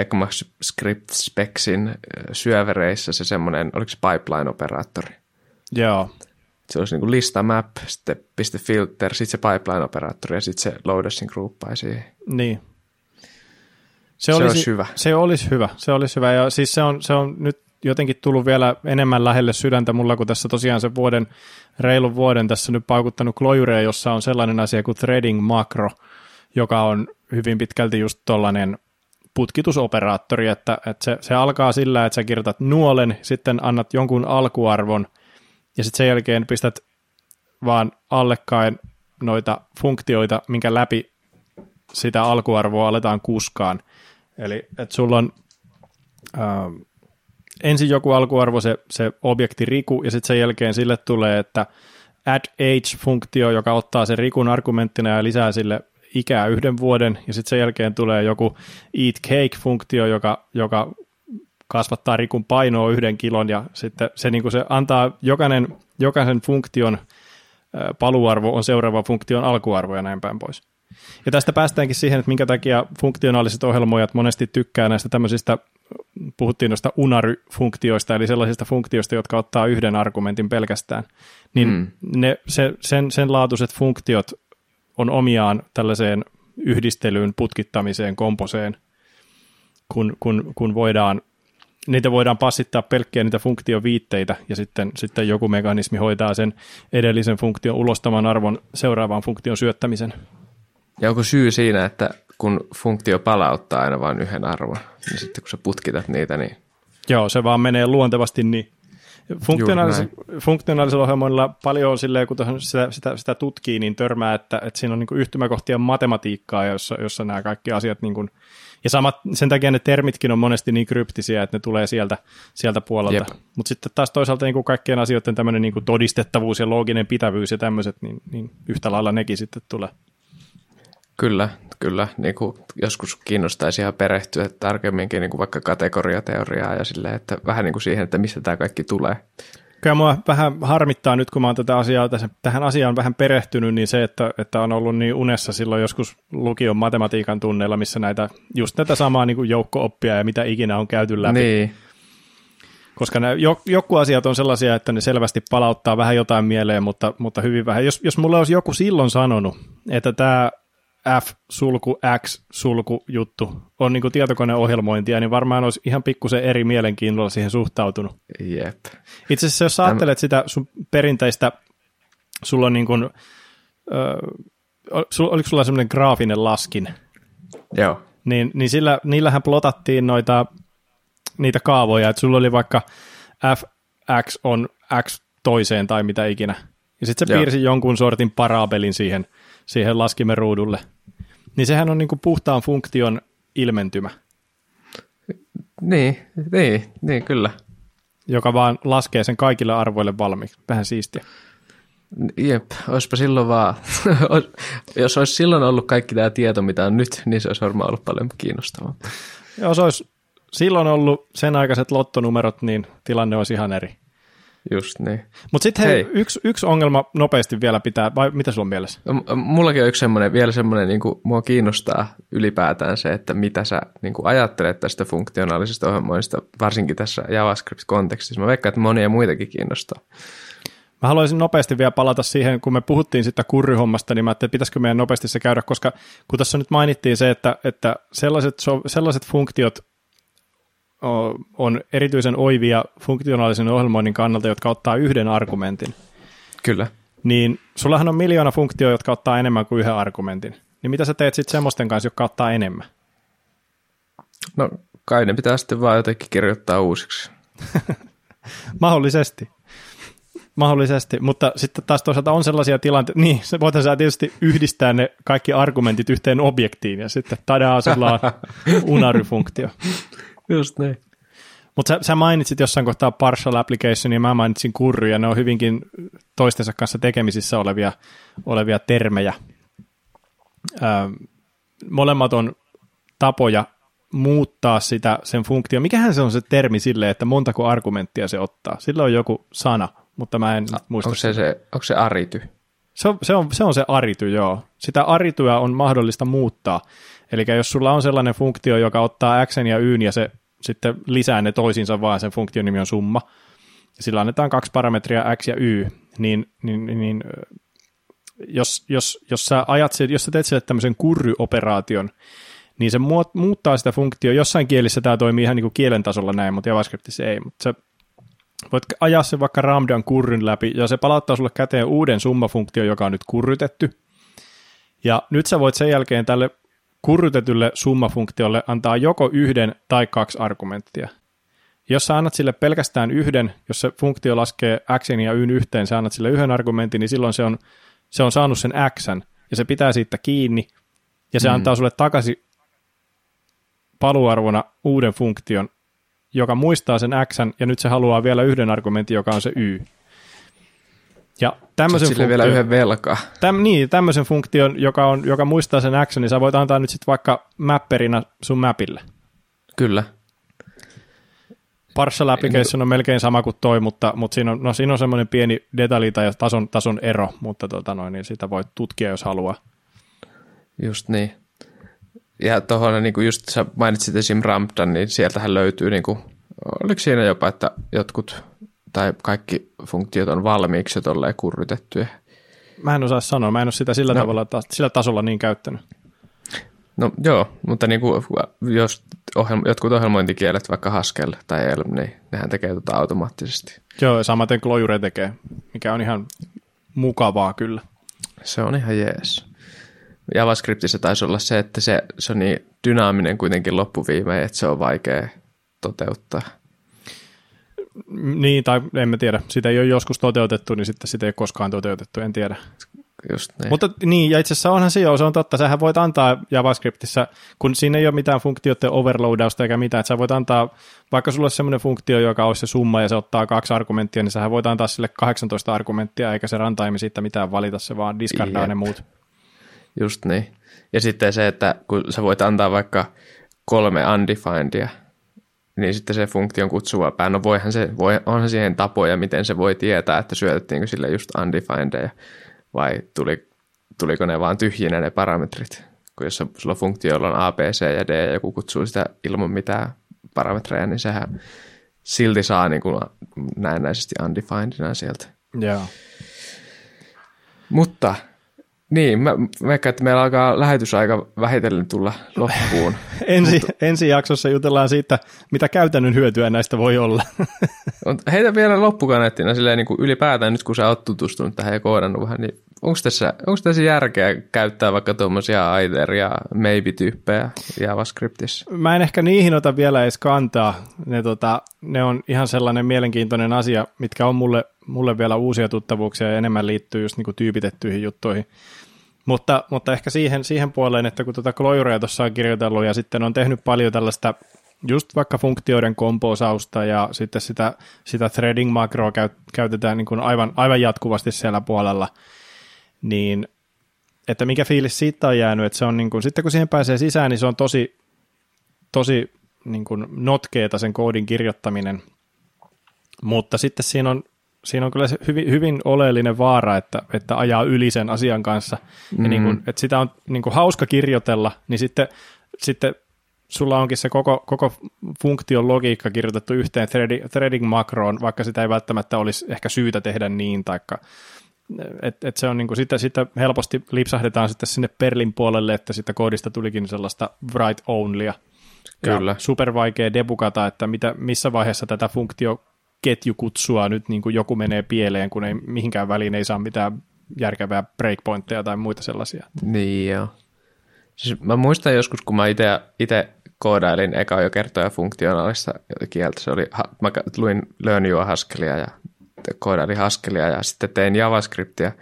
ECMAX Script Specsin syövereissä se semmoinen, oliko se pipeline-operaattori? Joo. Se olisi niin kuin lista map, sitten piste filter, sitten se pipeline-operaattori ja sitten se loadersin grouppai siihen. Niin. Se, se olisi, olisi hyvä. Se olisi hyvä, se olisi hyvä. Ja siis se on, se on nyt jotenkin tullut vielä enemmän lähelle sydäntä mulla, kun tässä tosiaan se vuoden, reilun vuoden tässä nyt paukuttanut Clojurea, jossa on sellainen asia kuin threading makro, joka on hyvin pitkälti just tollainen putkitusoperaattori, että, että se, se alkaa sillä, että sä kirjoitat nuolen, sitten annat jonkun alkuarvon, ja sitten sen jälkeen pistät vaan allekkain noita funktioita, minkä läpi sitä alkuarvoa aletaan kuskaan. Eli että sulla on äh, ensin joku alkuarvo, se, se objekti riku, ja sitten sen jälkeen sille tulee, että add age-funktio, joka ottaa sen rikun argumenttina ja lisää sille ikää yhden vuoden, ja sitten sen jälkeen tulee joku eat cake-funktio, joka, joka kasvattaa rikun painoa yhden kilon, ja sitten se, niin se antaa jokainen, jokaisen funktion paluarvo on seuraava funktion alkuarvo ja näin päin pois. Ja tästä päästäänkin siihen, että minkä takia funktionaaliset ohjelmoijat monesti tykkää näistä tämmöisistä, puhuttiin noista unary-funktioista, eli sellaisista funktioista, jotka ottaa yhden argumentin pelkästään, niin mm. ne, se, sen, sen laatuiset funktiot on omiaan tällaiseen yhdistelyyn, putkittamiseen, komposeen, kun, kun, kun voidaan niitä voidaan passittaa pelkkiä niitä funktioviitteitä, ja sitten, sitten joku mekanismi hoitaa sen edellisen funktion ulostaman arvon seuraavaan funktion syöttämisen. Ja onko syy siinä, että kun funktio palauttaa aina vain yhden arvon, niin sitten kun sä putkitat niitä, niin... Joo, se vaan menee luontevasti niin. Funktionaalis- funktionaalisella ohjelmoilla paljon on silleen, kun sitä, sitä, sitä tutkii, niin törmää, että, että siinä on niin yhtymäkohtia matematiikkaa, jossa, jossa nämä kaikki asiat niin kuin, ja samat, sen takia ne termitkin on monesti niin kryptisiä, että ne tulee sieltä, sieltä puolelta. Mutta sitten taas toisaalta niin kuin kaikkien asioiden tämmöinen niin kuin todistettavuus ja looginen pitävyys ja tämmöiset, niin, niin yhtä lailla nekin sitten tulee. Kyllä, kyllä. Niin kuin joskus kiinnostaisi ihan perehtyä tarkemminkin niin kuin vaikka kategoriateoriaa ja silleen, että vähän niin kuin siihen, että mistä tämä kaikki tulee. Kyllä mua vähän harmittaa nyt, kun mä oon tätä asiaa, tähän asiaan vähän perehtynyt, niin se, että, että on ollut niin unessa silloin joskus lukion matematiikan tunneilla, missä näitä, just näitä samaa niin kuin joukko-oppia ja mitä ikinä on käyty läpi. Niin. Koska nämä, joku asiat on sellaisia, että ne selvästi palauttaa vähän jotain mieleen, mutta, mutta hyvin vähän. Jos, jos mulle olisi joku silloin sanonut, että tämä F-sulku, X-sulku juttu on niin tietokoneohjelmointia, niin varmaan olisi ihan pikkusen eri mielenkiinnolla siihen suhtautunut. Jep. Itse asiassa jos ajattelet sitä sun perinteistä, sulla on niin kuin, äh, oliko sulla semmoinen graafinen laskin? Joo. Niin, niin sillä, niillähän plotattiin noita, niitä kaavoja, että sulla oli vaikka fx on x toiseen tai mitä ikinä. Ja sitten se Joo. piirsi jonkun sortin parabelin siihen – siihen laskimen ruudulle. Niin sehän on niin kuin puhtaan funktion ilmentymä. Niin, niin, niin kyllä. Joka vaan laskee sen kaikille arvoille valmiiksi. Vähän siistiä. Jep, olisipa silloin vaan, jos olisi silloin ollut kaikki tämä tieto, mitä on nyt, niin se olisi varmaan ollut paljon kiinnostavaa. Jos olisi silloin ollut sen aikaiset lottonumerot, niin tilanne olisi ihan eri. Just niin. Mutta sitten hei, hei. Yksi, yksi ongelma nopeasti vielä pitää, vai mitä sulla on mielessä? Mullakin on yksi semmoinen, vielä semmoinen, niin kuin mua kiinnostaa ylipäätään se, että mitä sä niin kuin ajattelet tästä funktionaalisesta ohjelmoinnista, varsinkin tässä JavaScript-kontekstissa. Mä veikkaan, että monia muitakin kiinnostaa. Mä haluaisin nopeasti vielä palata siihen, kun me puhuttiin sitä kurryhommasta, niin mä ajattelin, että pitäisikö meidän nopeasti se käydä, koska kun tässä nyt mainittiin se, että, että sellaiset, sellaiset funktiot on erityisen oivia funktionaalisen ohjelmoinnin kannalta, jotka ottaa yhden argumentin. Kyllä. Niin sullahan on miljoona funktioita, jotka ottaa enemmän kuin yhden argumentin. Niin mitä sä teet sitten semmoisten kanssa, jotka ottaa enemmän? No kai ne pitää sitten vaan jotenkin kirjoittaa uusiksi. Mahdollisesti. Mahdollisesti, mutta sitten taas toisaalta on sellaisia tilanteita, niin voitaisiin tietysti yhdistää ne kaikki argumentit yhteen objektiin ja sitten tadaa sulla on unary-funktio. Just niin. Mutta sä, sä mainitsit jossain kohtaa partial application ja mä mainitsin kurry ja ne on hyvinkin toistensa kanssa tekemisissä olevia, olevia termejä. Ö, molemmat on tapoja muuttaa sitä sen funktio. Mikähän se on se termi sille, että montako argumenttia se ottaa? Sillä on joku sana, mutta mä en A, muista. Onko se, se, onko se arity? Se on, se, on, se on se arity, joo. Sitä arityä on mahdollista muuttaa. Eli jos sulla on sellainen funktio, joka ottaa x ja y ja se sitten lisää ne toisiinsa vaan, sen funktion nimi on summa, ja sillä annetaan kaksi parametria x ja y, niin, niin, niin jos, jos, jos sä ajat, jos sä teet sille tämmöisen kurryoperaation, niin se muuttaa sitä funktioa. Jossain kielissä tämä toimii ihan niin kuin kielen tasolla näin, mutta JavaScriptissa ei. Mutta sä voit ajaa sen vaikka Ramdan kurryn läpi, ja se palauttaa sulle käteen uuden summafunktion, joka on nyt kurrytetty. Ja nyt sä voit sen jälkeen tälle kurrytetylle summafunktiolle antaa joko yhden tai kaksi argumenttia. Jos sä annat sille pelkästään yhden, jos se funktio laskee x ja y yhteen, sä annat sille yhden argumentin, niin silloin se on, se on saanut sen x, ja se pitää siitä kiinni, ja se mm. antaa sulle takaisin paluarvona uuden funktion, joka muistaa sen x, ja nyt se haluaa vielä yhden argumentin, joka on se y. Tämmöisen funktion, vielä yhden velkaa. Täm, niin, tämmöisen funktion, joka, on, joka muistaa sen niin sä voit antaa nyt sitten vaikka mapperina sun mapille. Kyllä. Partial application on melkein sama kuin toi, mutta, mutta siinä on, no, siinä on semmoinen pieni detalji tai tason, tason ero, mutta tota noin, niin sitä voi tutkia, jos haluaa. Just niin. Ja tuohon niin kuin just sä mainitsit esim. Rampton, niin sieltähän löytyy, niin kuin, oliko siinä jopa, että jotkut tai kaikki funktiot on valmiiksi jo tolleen kurrytettyjä. Mä en osaa sanoa, mä en ole sitä sillä, no. tavalla, sillä tasolla niin käyttänyt. No joo, mutta niin kuin, jos ohjelma, jotkut ohjelmointikielet, vaikka Haskell tai Elm, niin nehän tekee tota automaattisesti. Joo, samaten Clojure tekee, mikä on ihan mukavaa kyllä. Se on ihan jees. JavaScriptissa taisi olla se, että se, se on niin dynaaminen kuitenkin loppuviimein, että se on vaikea toteuttaa. Niin, tai en mä tiedä. Sitä ei ole joskus toteutettu, niin sitten sitä ei koskaan toteutettu, en tiedä. Just niin. Mutta niin, ja itse asiassa onhan se jo, se on totta. Sähän voit antaa JavaScriptissa, kun siinä ei ole mitään funktioiden overloadausta eikä mitään, että sä voit antaa, vaikka sulla olisi semmoinen funktio, joka olisi se summa ja se ottaa kaksi argumenttia, niin sähän voit antaa sille 18 argumenttia, eikä se runtime siitä mitään valita, se vaan discardaa ne muut. Just niin. Ja sitten se, että kun sä voit antaa vaikka kolme undefinedia, niin sitten se funktion kutsuva pää, no voihan se, voi, onhan siihen tapoja, miten se voi tietää, että syötettiinkö sille just undefinedeja, vai tuli, tuliko ne vaan tyhjinä ne parametrit. Kun jos sulla funktio, on A, B, C ja D, ja joku kutsuu sitä ilman mitään parametreja, niin sehän silti saa niin kuin näennäisesti undefinedina sieltä. Joo. Mutta niin, mä veikkaan, että meillä alkaa lähetysaika vähitellen tulla loppuun. ensi, Mutta... ensi jaksossa jutellaan siitä, mitä käytännön hyötyä näistä voi olla. Heitä vielä loppukaneettina silleen niin kuin ylipäätään nyt, kun sä oot tutustunut tähän ja koodannut vähän, niin onko tässä, onko tässä järkeä käyttää vaikka tuommoisia either ja maybe-tyyppejä JavaScriptissa? Mä en ehkä niihin ota vielä edes kantaa. Ne, tota, ne on ihan sellainen mielenkiintoinen asia, mitkä on mulle, mulle vielä uusia tuttavuuksia ja enemmän liittyy just niin kuin tyypitettyihin juttuihin. Mutta, mutta ehkä siihen, siihen puoleen, että kun tuota Clojurea tuossa on kirjoitellut ja sitten on tehnyt paljon tällaista just vaikka funktioiden komposausta ja sitten sitä, sitä threading makroa käytetään niin kuin aivan, aivan jatkuvasti siellä puolella, niin että mikä fiilis siitä on jäänyt, että se on niin kuin, sitten kun siihen pääsee sisään, niin se on tosi, tosi niin kuin notkeeta sen koodin kirjoittaminen, mutta sitten siinä on siinä on kyllä se hyvin, hyvin oleellinen vaara, että, että ajaa yli sen asian kanssa. Mm. Ja niin kuin, että sitä on niin kuin hauska kirjoitella, niin sitten, sitten sulla onkin se koko, koko funktion logiikka kirjoitettu yhteen threading makroon, vaikka sitä ei välttämättä olisi ehkä syytä tehdä niin, taikka et, et se on niinku, sitä, sitä helposti lipsahdetaan sitten sinne Perlin puolelle, että sitä koodista tulikin sellaista write onlya. Kyllä. Ja super vaikea debugata, että mitä, missä vaiheessa tätä funktioketjukutsua nyt niin kuin joku menee pieleen, kun ei mihinkään väliin ei saa mitään järkevää breakpointteja tai muita sellaisia. Niin joo. Siis mä muistan joskus, kun mä itse koodailin eka jo kertoja funktionaalista kieltä. Se oli, mä luin Learn Your Haskellia ja koodailin Haskellia ja sitten tein JavaScriptia,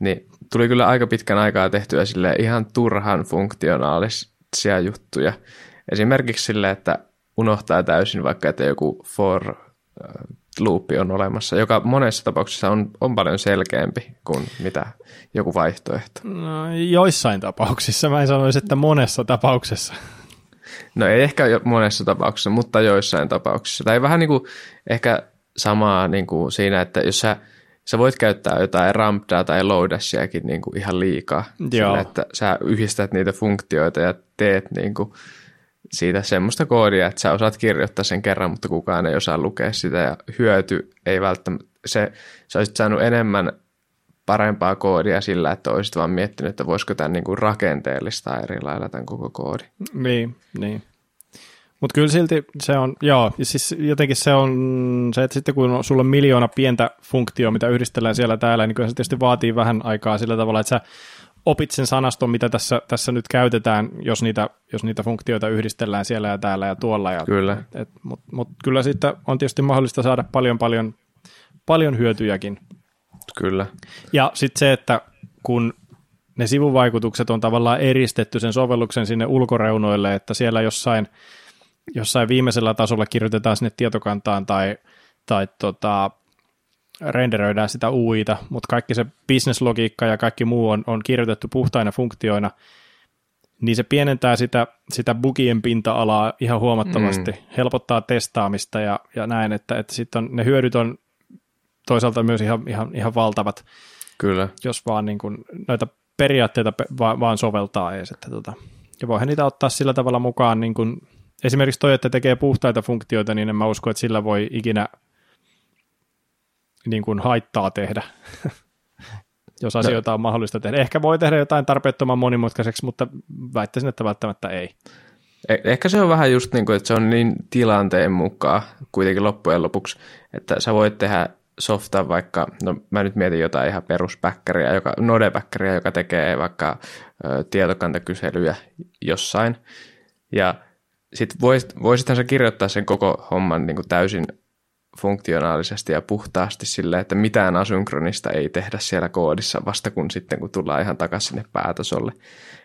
niin tuli kyllä aika pitkän aikaa tehtyä sille ihan turhan funktionaalisia juttuja. Esimerkiksi sille, että unohtaa täysin vaikka, että joku for loopi on olemassa, joka monessa tapauksessa on, on paljon selkeämpi kuin mitä joku vaihtoehto. No, joissain tapauksissa, mä en sanoisi, että monessa tapauksessa. No ei ehkä monessa tapauksessa, mutta joissain tapauksissa. Tai vähän niin kuin ehkä samaa niin kuin siinä, että jos sä, sä voit käyttää jotain rampdaa tai loadashiakin niin kuin ihan liikaa. Joo. Sillä, että sä yhdistät niitä funktioita ja teet niin kuin siitä semmoista koodia, että sä osaat kirjoittaa sen kerran, mutta kukaan ei osaa lukea sitä ja hyöty ei välttämättä, se, sä olisit saanut enemmän parempaa koodia sillä, että olisit vaan miettinyt, että voisiko tämän niin kuin rakenteellistaa eri lailla tämän koko koodi. Niin, niin. Mutta kyllä silti se on, joo, ja siis jotenkin se on se, että sitten kun sulla on miljoona pientä funktioa, mitä yhdistellään siellä täällä, niin kyllä se tietysti vaatii vähän aikaa sillä tavalla, että sä opit sen sanaston, mitä tässä, tässä nyt käytetään, jos niitä, jos niitä funktioita yhdistellään siellä ja täällä ja tuolla. Ja, kyllä. Mutta mut kyllä sitten on tietysti mahdollista saada paljon, paljon, paljon hyötyjäkin. Kyllä. Ja sitten se, että kun ne sivuvaikutukset on tavallaan eristetty sen sovelluksen sinne ulkoreunoille, että siellä jossain, jossain viimeisellä tasolla kirjoitetaan sinne tietokantaan tai, tai tota, renderöidään sitä UIta, mutta kaikki se bisneslogiikka ja kaikki muu on, on kirjoitettu puhtaina funktioina, niin se pienentää sitä, sitä bugien pinta-alaa ihan huomattavasti, mm. helpottaa testaamista ja, ja näin, että, että sitten on, ne hyödyt on toisaalta myös ihan, ihan, ihan valtavat, Kyllä. jos vaan niin kuin noita periaatteita vaan, vaan soveltaa ees. Että tota, ja voihan niitä ottaa sillä tavalla mukaan, niin kuin, esimerkiksi toi, että tekee puhtaita funktioita, niin en mä usko, että sillä voi ikinä niin kuin haittaa tehdä, jos no. asioita on mahdollista tehdä. Ehkä voi tehdä jotain tarpeettoman monimutkaiseksi, mutta väittäisin, että välttämättä ei. Eh- ehkä se on vähän just niin kuin, että se on niin tilanteen mukaan kuitenkin loppujen lopuksi, että sä voit tehdä softa vaikka, no mä nyt mietin jotain ihan peruspäkkäriä, joka, node joka tekee vaikka ö, tietokantakyselyjä jossain, ja sitten voisit, voisithan sä kirjoittaa sen koko homman niin kuin täysin funktionaalisesti ja puhtaasti sille, että mitään asynkronista ei tehdä siellä koodissa vasta kun sitten, kun tullaan ihan takaisin sinne päätasolle.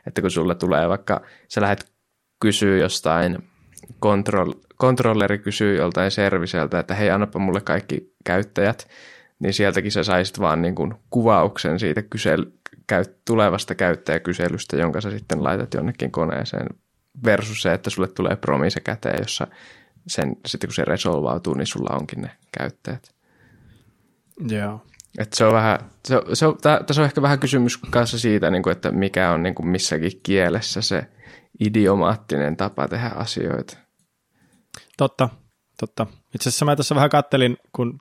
Että kun sulle tulee vaikka, sä lähdet kysyä jostain, kontrol, kontrolleri kysyy joltain serviseltä, että hei, annapa mulle kaikki käyttäjät, niin sieltäkin sä saisit vaan niin kuin kuvauksen siitä kysel, käy, tulevasta käyttäjäkyselystä, jonka sä sitten laitat jonnekin koneeseen versus se, että sulle tulee promise käteen, jossa sen, sitten kun se resolvautuu, niin sulla onkin ne käyttäjät. Joo. Et se on vähän, se, se on, tässä on ehkä vähän kysymys kanssa siitä, niin kuin, että mikä on niin kuin missäkin kielessä se idiomaattinen tapa tehdä asioita. Totta, totta. Itse asiassa mä tässä vähän kattelin, kun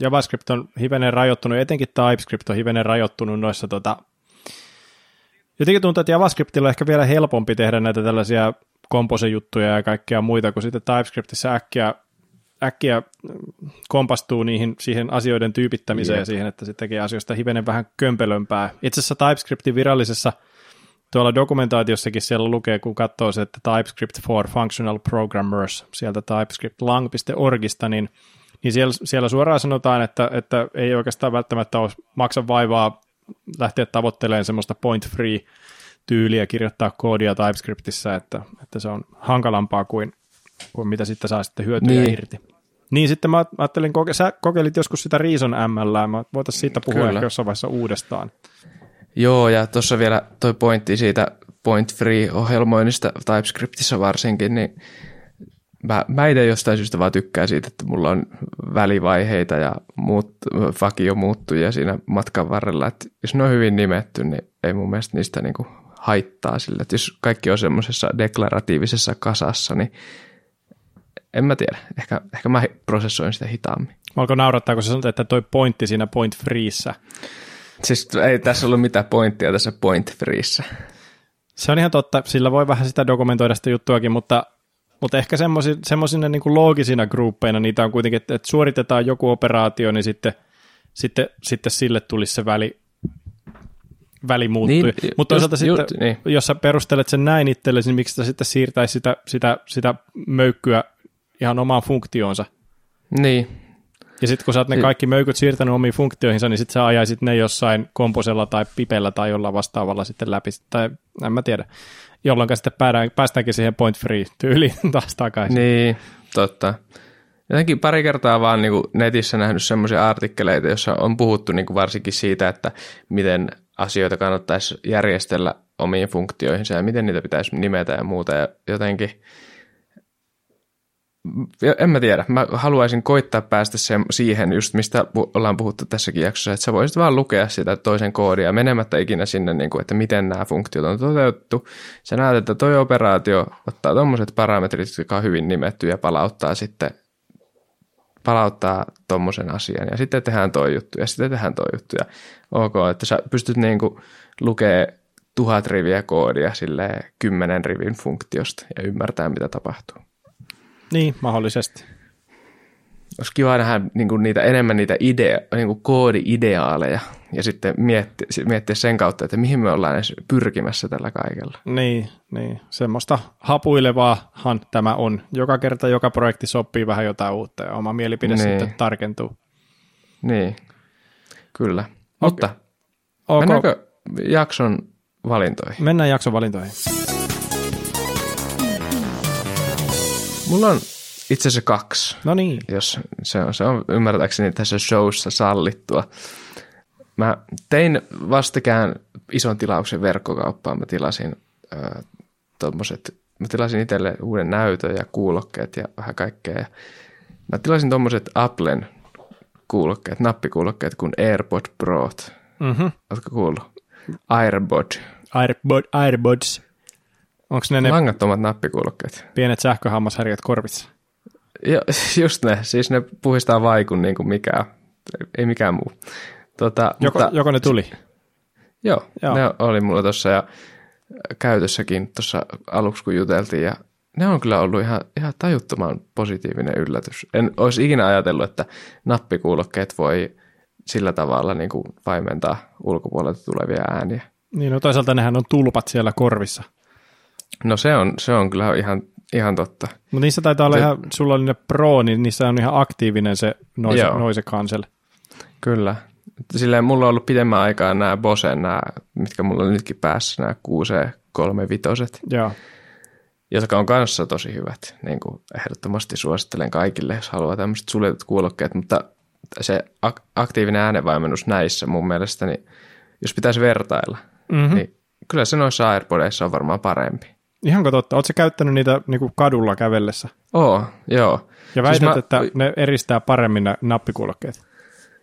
JavaScript on hivenen rajoittunut, etenkin TypeScript on hivenen rajoittunut noissa tota, Jotenkin tuntuu, että JavaScriptilla on ehkä vielä helpompi tehdä näitä tällaisia komposejuttuja ja kaikkea muita, kun sitten TypeScriptissä äkkiä, äkkiä kompastuu niihin, siihen asioiden tyypittämiseen yep. ja siihen, että se tekee asioista hivenen vähän kömpelömpää. Itse asiassa TypeScriptin virallisessa tuolla dokumentaatiossakin siellä lukee, kun katsoo se, että TypeScript for Functional Programmers sieltä typescriptlang.orgista, niin, niin siellä, siellä suoraan sanotaan, että, että ei oikeastaan välttämättä ole maksa vaivaa lähteä tavoittelemaan semmoista point-free tyyliä kirjoittaa koodia TypeScriptissä, että, että se on hankalampaa kuin, kuin mitä sitten saa sitten hyötyä niin. irti. Niin sitten mä ajattelin, koke- sä kokeilit joskus sitä Reason ML, mä voitaisiin siitä puhua Kyllä. ehkä jossain vaiheessa uudestaan. Joo, ja tuossa vielä toi pointti siitä point-free-ohjelmoinnista TypeScriptissa varsinkin, niin mä, mä itse jostain syystä vaan tykkään siitä, että mulla on välivaiheita ja muut, fakio muuttujia siinä matkan varrella, että jos ne on hyvin nimetty, niin ei mun mielestä niistä niinku haittaa sille. Että jos kaikki on semmoisessa deklaratiivisessa kasassa, niin en mä tiedä. Ehkä, ehkä mä prosessoin sitä hitaammin. Alkoi naurattaa, kun sä sanoit, että toi pointti siinä point freeissä. Siis ei tässä ollut mitään pointtia tässä point freeissä. Se on ihan totta, sillä voi vähän sitä dokumentoida sitä juttuakin, mutta, mutta ehkä semmoisina niin loogisina gruppeina niitä on kuitenkin, että, että suoritetaan joku operaatio, niin sitten, sitten, sitten sille tulisi se väli, väli muuttui. Niin, Mutta toisaalta just, sitten, just, niin. jos sä perustelet sen näin itsellesi, niin miksi sä sitten siirtäisi sitä, sitä, sitä möykkyä ihan omaan funktioonsa? Niin. Ja sitten kun sä oot ne kaikki möykyt siirtänyt omiin funktioihinsa, niin sitten sä ajaisit ne jossain komposella tai pipellä tai jollain vastaavalla sitten läpi. Tai en mä tiedä. Jolloin sitten päästään, päästäänkin siihen point free tyyliin taas takaisin. Niin, totta. Jotenkin pari kertaa vaan niin kuin netissä nähnyt semmoisia artikkeleita, joissa on puhuttu niin kuin varsinkin siitä, että miten asioita kannattaisi järjestellä omiin funktioihinsa ja miten niitä pitäisi nimetä ja muuta. Ja jotenkin en mä tiedä, mä haluaisin koittaa päästä sen, siihen just mistä ollaan puhuttu tässäkin jaksossa, että sä voisit vaan lukea sitä toisen koodia menemättä ikinä sinne, niin kuin, että miten nämä funktiot on toteutettu. Sä näet, että toi operaatio ottaa tuommoiset parametrit, jotka on hyvin nimetty ja palauttaa sitten palauttaa tuommoisen asian ja sitten tehdään toi juttu ja sitten tehdään toi juttu ja ok, että sä pystyt niin kuin lukea tuhat riviä koodia sille kymmenen rivin funktiosta ja ymmärtää mitä tapahtuu. Niin, mahdollisesti. Olisi kiva nähdä niin kuin niitä, enemmän niitä idea, niin kuin koodi-ideaaleja ja sitten miettiä, miettiä sen kautta, että mihin me ollaan edes pyrkimässä tällä kaikella. Niin, niin. semmoista hapuilevaahan tämä on. Joka kerta, joka projekti sopii vähän jotain uutta ja oma mielipide niin. sitten tarkentuu. Niin, kyllä. Okay. Mutta okay. mennäänkö jakson valintoihin? Mennään jakson valintoihin. Mulla on itse asiassa kaksi. No niin. Jos se on, se on ymmärtääkseni tässä showssa sallittua. Mä tein vastikään ison tilauksen verkkokauppaan. Mä tilasin äh, tommoset, mä tilasin itselle uuden näytön ja kuulokkeet ja vähän kaikkea. Ja mä tilasin tommoset Applen kuulokkeet, nappikuulokkeet kuin AirPod Pro. Mm-hmm. Oletko kuullut? AirPod. AirPod, AirPods. Onko ne ne langattomat nappikuulokkeet? Pienet sähköhammasharjat korvissa? Jo, just ne, siis ne puhistaa vaikun niin kuin mikään, ei mikään muu. Tota, joko, mutta, joko ne tuli? Joo, joo, ne oli mulla tuossa ja käytössäkin tuossa aluksi kun juteltiin ja ne on kyllä ollut ihan, ihan tajuttoman positiivinen yllätys. En olisi ikinä ajatellut, että nappikuulokkeet voi sillä tavalla niin kuin vaimentaa ulkopuolelta tulevia ääniä. Niin, no toisaalta nehän on tulpat siellä korvissa. No se on, se on kyllä ihan, ihan totta. Mutta niissä taitaa olla se, ihan, sulla oli ne Pro, niin niissä on ihan aktiivinen se noise, noise cancel. Kyllä. Silleen mulla on ollut pidemmän aikaa nämä Bose, nämä, mitkä mulla on nytkin päässä, nämä 6 3-vitoset. Joo. Jotka on kanssa tosi hyvät. Niin kuin ehdottomasti suosittelen kaikille, jos haluaa tämmöiset suljetut kuulokkeet, mutta se ak- aktiivinen äänenvaimennus näissä mun mielestä, niin jos pitäisi vertailla, mm-hmm. niin kyllä se noissa AirPodeissa on varmaan parempi. Ihan totta. Oletko käyttänyt niitä niin kuin kadulla kävellessä? Oo, joo. Ja väität, siis mä... että ne eristää paremmin ne nappikuulokkeet?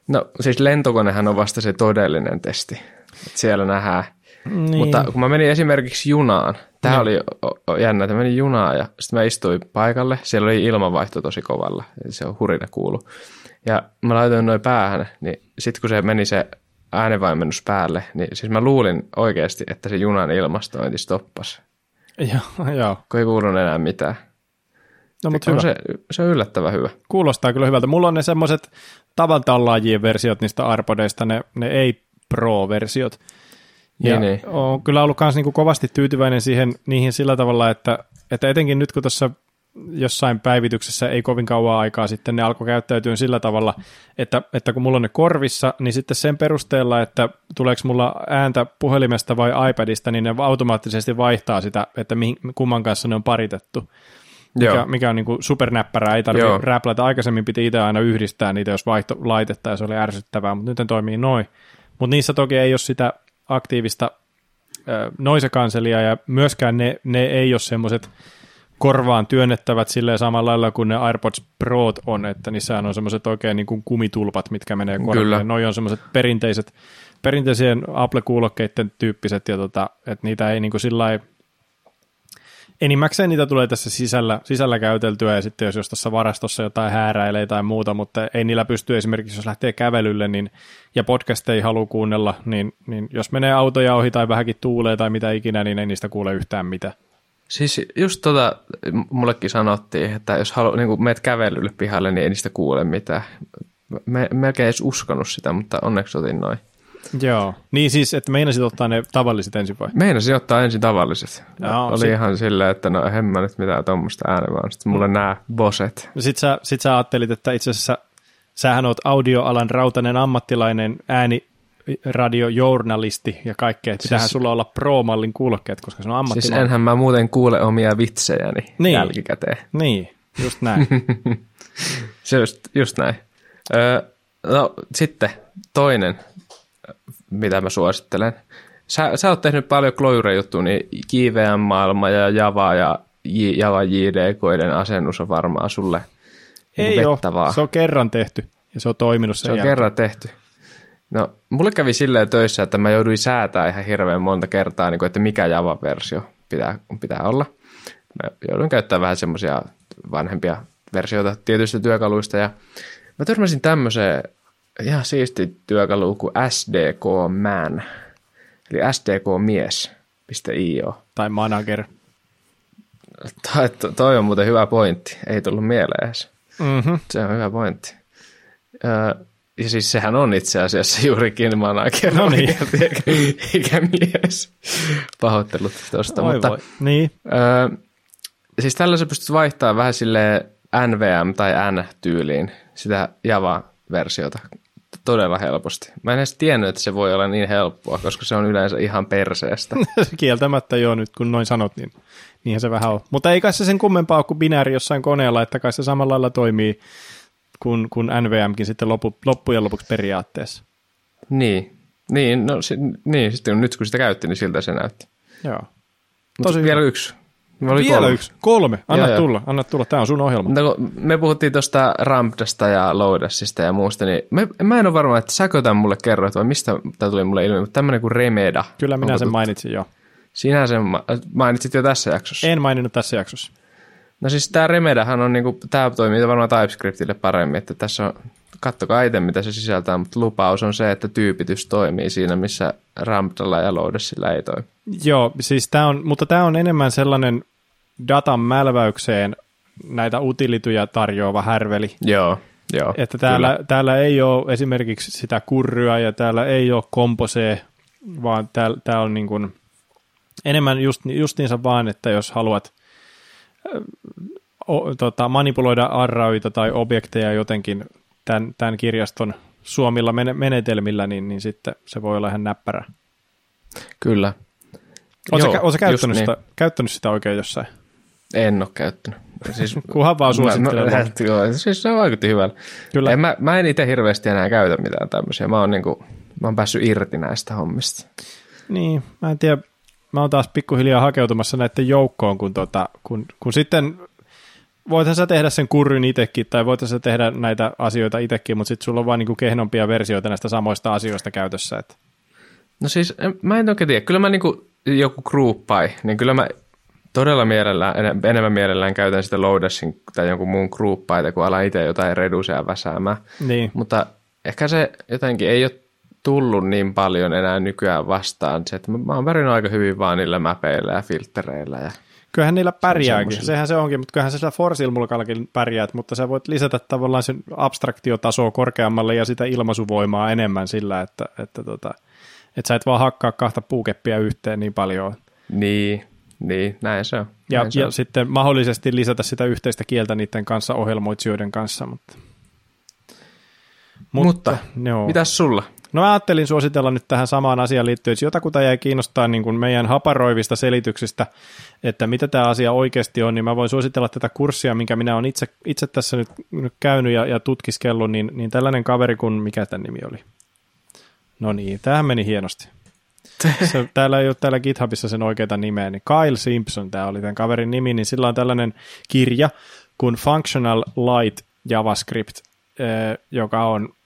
No siis lentokonehan on vasta se todellinen testi. Että siellä nähdään. Niin. Mutta kun mä menin esimerkiksi junaan, tämä no. oli jännä, että menin junaan ja sitten mä istuin paikalle. Siellä oli ilmanvaihto tosi kovalla, se on hurina kuulu. Ja mä laitoin noin päähän, niin sitten kun se meni se äänenvaimennus päälle, niin siis mä luulin oikeasti, että se junan ilmastointi stoppasi. Joo, joo. Kun ei kuulunut enää mitään. No, mutta hyvä. Se, se on yllättävän hyvä. Kuulostaa kyllä hyvältä. Mulla on ne semmoiset tavan tallaajien versiot niistä Arpodeista, ne, ne ei-pro-versiot. Ja niin, niin. on kyllä ollut myös niinku kovasti tyytyväinen siihen, niihin sillä tavalla, että, että etenkin nyt kun tuossa jossain päivityksessä ei kovin kauan aikaa sitten ne alkoi käyttäytyä sillä tavalla, että, että kun mulla on ne korvissa, niin sitten sen perusteella, että tuleeko mulla ääntä puhelimesta vai iPadista, niin ne automaattisesti vaihtaa sitä, että mihin, kumman kanssa ne on paritettu. Mikä, mikä on niin kuin supernäppärää, ei tarvitse räplätä. Aikaisemmin piti itse aina yhdistää niitä, jos vaihto laitetta, ja se oli ärsyttävää, mutta nyt ne toimii noin. Mutta niissä toki ei ole sitä aktiivista noise kanselia, ja myöskään ne, ne ei ole semmoiset korvaan työnnettävät silleen samalla lailla kuin ne AirPods Proot on, että niissähän on semmoiset oikein niin kuin kumitulpat, mitkä menee korvaan. Noi on semmoiset perinteiset, perinteisien Apple-kuulokkeiden tyyppiset, ja tota, että niitä ei niin kuin sillä enimmäkseen niitä tulee tässä sisällä, sisällä käyteltyä ja sitten jos jostain varastossa jotain hääräilee tai muuta, mutta ei niillä pysty esimerkiksi, jos lähtee kävelylle niin, ja podcast ei halua kuunnella, niin, niin jos menee autoja ohi tai vähänkin tuulee tai mitä ikinä, niin ei niistä kuule yhtään mitään. Siis just tota, mullekin sanottiin, että jos halu, niin meet kävelylle pihalle, niin ei niistä kuule mitään. Me, melkein edes uskonut sitä, mutta onneksi otin noin. Joo. Niin siis, että meinasit ottaa ne tavalliset ensin vai? Meinasin ottaa ensin tavalliset. Joo, Oli sit... ihan silleen, että no en mä nyt mitään tuommoista äänen, vaan sitten mulla mm. nämä boset. No sit sä, sit sä ajattelit, että itse asiassa sähän oot audioalan rautainen ammattilainen ääni radiojournalisti ja kaikkea, että siis, sulla olla pro-mallin kuulokkeet, koska se on ammattilainen. Siis enhän mä muuten kuule omia vitsejäni niin. jälkikäteen. Niin, just näin. se just, just näin. Öö, no sitten toinen mitä mä suosittelen. Sä, sä oot tehnyt paljon Clojure-juttuja, niin JVM-maailma ja Java ja Java JDKiden asennus on varmaan sulle Ei ole, se on kerran tehty ja se on toiminut sen Se on jälkeen. kerran tehty. No, mulle kävi silleen töissä, että mä jouduin säätää ihan hirveän monta kertaa, niin kuin, että mikä Java-versio pitää, pitää olla. Mä joudun käyttämään vähän semmoisia vanhempia versioita tietyistä työkaluista ja mä törmäsin tämmöiseen ihan siisti työkalu kuin SDK Man, eli sdkmies.io. Tai manager. Tai, to, toi on muuten hyvä pointti, ei tullut mieleen edes. Mm-hmm. Se on hyvä pointti. Ö, ja siis sehän on itse asiassa juurikin manager, no niin. eikä, eikä mies. Pahoittelut tuosta, mutta... Voi. Niin. Ö, siis tällä sä pystyt vaihtamaan vähän sille NVM tai N-tyyliin sitä Java-versiota todella helposti. Mä en edes tiennyt, että se voi olla niin helppoa, koska se on yleensä ihan perseestä. Kieltämättä joo, nyt kun noin sanot, niin niinhän se vähän on. Mutta ei kai se sen kummempaa kuin binääri jossain koneella, että kai se samalla lailla toimii kuin, kuin NVMkin sitten loppu, loppujen lopuksi periaatteessa. Niin, niin, no, si, niin sitten nyt kun sitä käytti, niin siltä se näytti. Joo. Tosi vielä hyvä. yksi me oli Vielä kolme. yksi. Kolme. Anna ja, tulla. Anna tulla. Tämä on sun ohjelma. Mutta me puhuttiin tuosta Rampdasta ja Loadassista ja muusta, niin me, mä en ole varma, että säkö tämän mulle kerroit vai mistä tämä tuli mulle ilmi, mutta tämmöinen kuin Remeda. Kyllä minä sen tuttu? mainitsin jo. Sinä sen mainitsit jo tässä jaksossa. En maininnut tässä jaksossa. No siis tämä Remedahan on, niinku, tämä toimii varmaan TypeScriptille paremmin, että tässä on, kattokaa itse mitä se sisältää, mutta lupaus on se, että tyypitys toimii siinä, missä Rampdalla ja Loadassilla ei toimi. Joo, siis tämä on, mutta tämä on enemmän sellainen datan mälväykseen näitä utilituja tarjoava härveli. Joo, joo. Että täällä, täällä ei ole esimerkiksi sitä kurryä ja täällä ei ole komposee, vaan täällä, täällä on niin kuin enemmän just, justiinsa vaan, että jos haluat o, tota, manipuloida arrauita tai objekteja jotenkin tämän, tämän kirjaston suomilla menetelmillä, niin, niin sitten se voi olla ihan näppärä. Kyllä. Oletko sä käyttänyt, niin. sitä, käyttänyt sitä oikein jossain? En ole käyttänyt. Siis, Kunhan vaan suosittelen. Joo, siis se vaikutti hyvältä. Kyllä. En, mä, mä en itse hirveästi enää käytä mitään tämmöisiä. Mä oon, niinku, mä oon päässyt irti näistä hommista. Niin, mä en tiedä. Mä oon taas pikkuhiljaa hakeutumassa näiden joukkoon, kun, tota, kun, kun sitten voithan sä tehdä sen kurryn itsekin, tai voithan sä tehdä näitä asioita itsekin, mutta sitten sulla on vaan niinku kehnompia versioita näistä samoista asioista käytössä. Että. No siis, mä en oikein tiedä. Kyllä mä niinku joku groupai, niin kyllä mä todella mielellään, enemmän mielellään käytän sitä Loadassin tai jonkun muun grouppaita, kun alan itse jotain reducea väsäämään. Niin. Mutta ehkä se jotenkin ei ole tullut niin paljon enää nykyään vastaan. Se, että mä oon värinyt aika hyvin vaan niillä mäpeillä ja filtreillä. Ja kyllähän niillä pärjääkin, se sehän se onkin, mutta kyllähän se sillä Force-ilmulkallakin pärjäät, mutta sä voit lisätä tavallaan sen abstraktiotasoa korkeammalle ja sitä ilmaisuvoimaa enemmän sillä, että, että, tota, että sä et vaan hakkaa kahta puukeppiä yhteen niin paljon. Niin, niin, näin se on. Ja, näin se ja on. sitten mahdollisesti lisätä sitä yhteistä kieltä niiden kanssa, ohjelmoitsijoiden kanssa. Mutta, mutta, mutta joo. mitäs sulla? No mä ajattelin suositella nyt tähän samaan asiaan liittyen, että jotakuta jäi kiinnostaa niin kuin meidän haparoivista selityksistä, että mitä tämä asia oikeasti on, niin mä voin suositella tätä kurssia, minkä minä olen itse, itse tässä nyt, nyt käynyt ja, ja tutkiskellut, niin, niin tällainen kaveri kuin, mikä tämän nimi oli? No niin, tämähän meni hienosti. Se, täällä ei ole täällä GitHubissa sen oikeita nimeä, niin Kyle Simpson tämä oli tämän kaverin nimi, niin sillä on tällainen kirja kuin Functional Light JavaScript, eh, joka on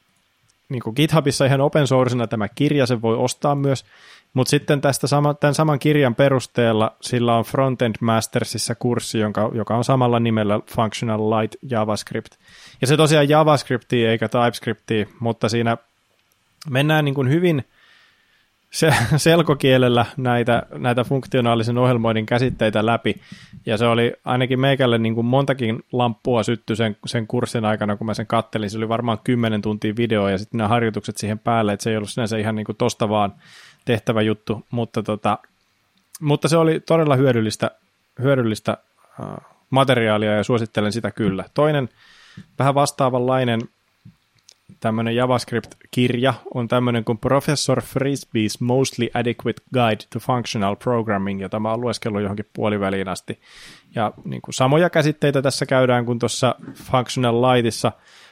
niin kuin GitHubissa ihan open sourcena tämä kirja, se voi ostaa myös, mutta sitten tästä sama, tämän saman kirjan perusteella sillä on Frontend Mastersissa kurssi, jonka, joka on samalla nimellä Functional Light JavaScript. Ja se tosiaan JavaScriptia eikä TypeScriptia, mutta siinä mennään niin kuin hyvin se, selkokielellä näitä, näitä funktionaalisen ohjelmoinnin käsitteitä läpi. Ja se oli ainakin meikälle niin kuin montakin lamppua sytty sen, sen kurssin aikana, kun mä sen kattelin. Se oli varmaan 10 tuntia video ja sitten nämä harjoitukset siihen päälle, että se ei ollut sinänsä ihan niin kuin tosta vaan tehtävä juttu, mutta, tota, mutta se oli todella hyödyllistä, hyödyllistä uh, materiaalia ja suosittelen sitä kyllä. Toinen vähän vastaavanlainen tämmöinen JavaScript-kirja on tämmöinen kuin Professor Frisbee's Mostly Adequate Guide to Functional Programming, jota mä oon lueskellut johonkin puoliväliin asti. Ja niin kuin samoja käsitteitä tässä käydään kuin tuossa Functional Lightissa,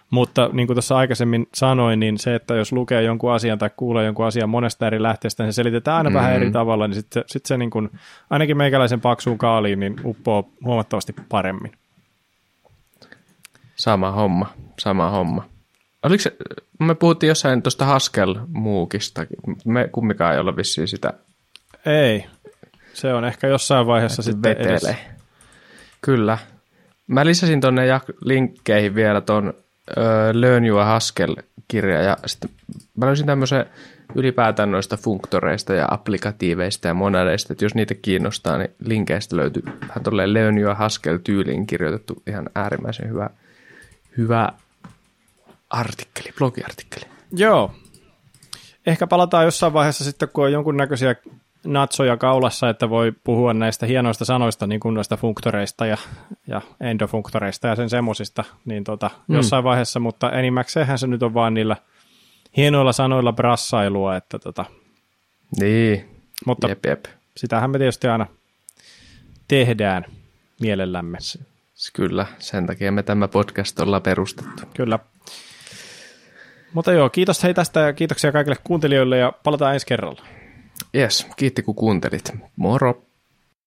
mutta niin kuin tuossa aikaisemmin sanoin, niin se, että jos lukee jonkun asian tai kuulee jonkun asian monesta eri lähteestä, niin se selitetään aina mm. vähän eri tavalla, niin sitten sit se niin kuin, ainakin meikäläisen paksuun kaaliin niin uppoo huomattavasti paremmin. Sama homma, sama homma. Oliko se, me puhuttiin jossain tuosta Haskell-muukista, me kummikaan ei olla vissiin sitä. Ei, se on ehkä jossain vaiheessa sitten vetelee. Edes. Kyllä. Mä lisäsin tuonne linkkeihin vielä tuon Learn Your Haskell-kirja ja sitten mä löysin tämmöisen ylipäätään noista funktoreista ja applikatiiveista ja monadeista, että jos niitä kiinnostaa, niin linkeistä löytyy vähän tolleen Learn Your Haskell-tyyliin kirjoitettu ihan äärimmäisen hyvä, hyvä artikkeli, blogiartikkeli. Joo. Ehkä palataan jossain vaiheessa sitten, kun on jonkunnäköisiä natsoja kaulassa, että voi puhua näistä hienoista sanoista, niin kuin noista funktoreista ja, ja endofunktoreista ja sen semmosista, niin tota, mm. jossain vaiheessa, mutta enimmäkseenhän se nyt on vaan niillä hienoilla sanoilla brassailua, että tota, niin, mutta jep, jep. sitähän me tietysti aina tehdään mielellämme. Kyllä, sen takia me tämä podcast ollaan perustettu. Kyllä. Mutta joo, kiitos hei tästä ja kiitoksia kaikille kuuntelijoille ja palataan ensi kerralla. Yes, kiitti kun kuuntelit. Moro!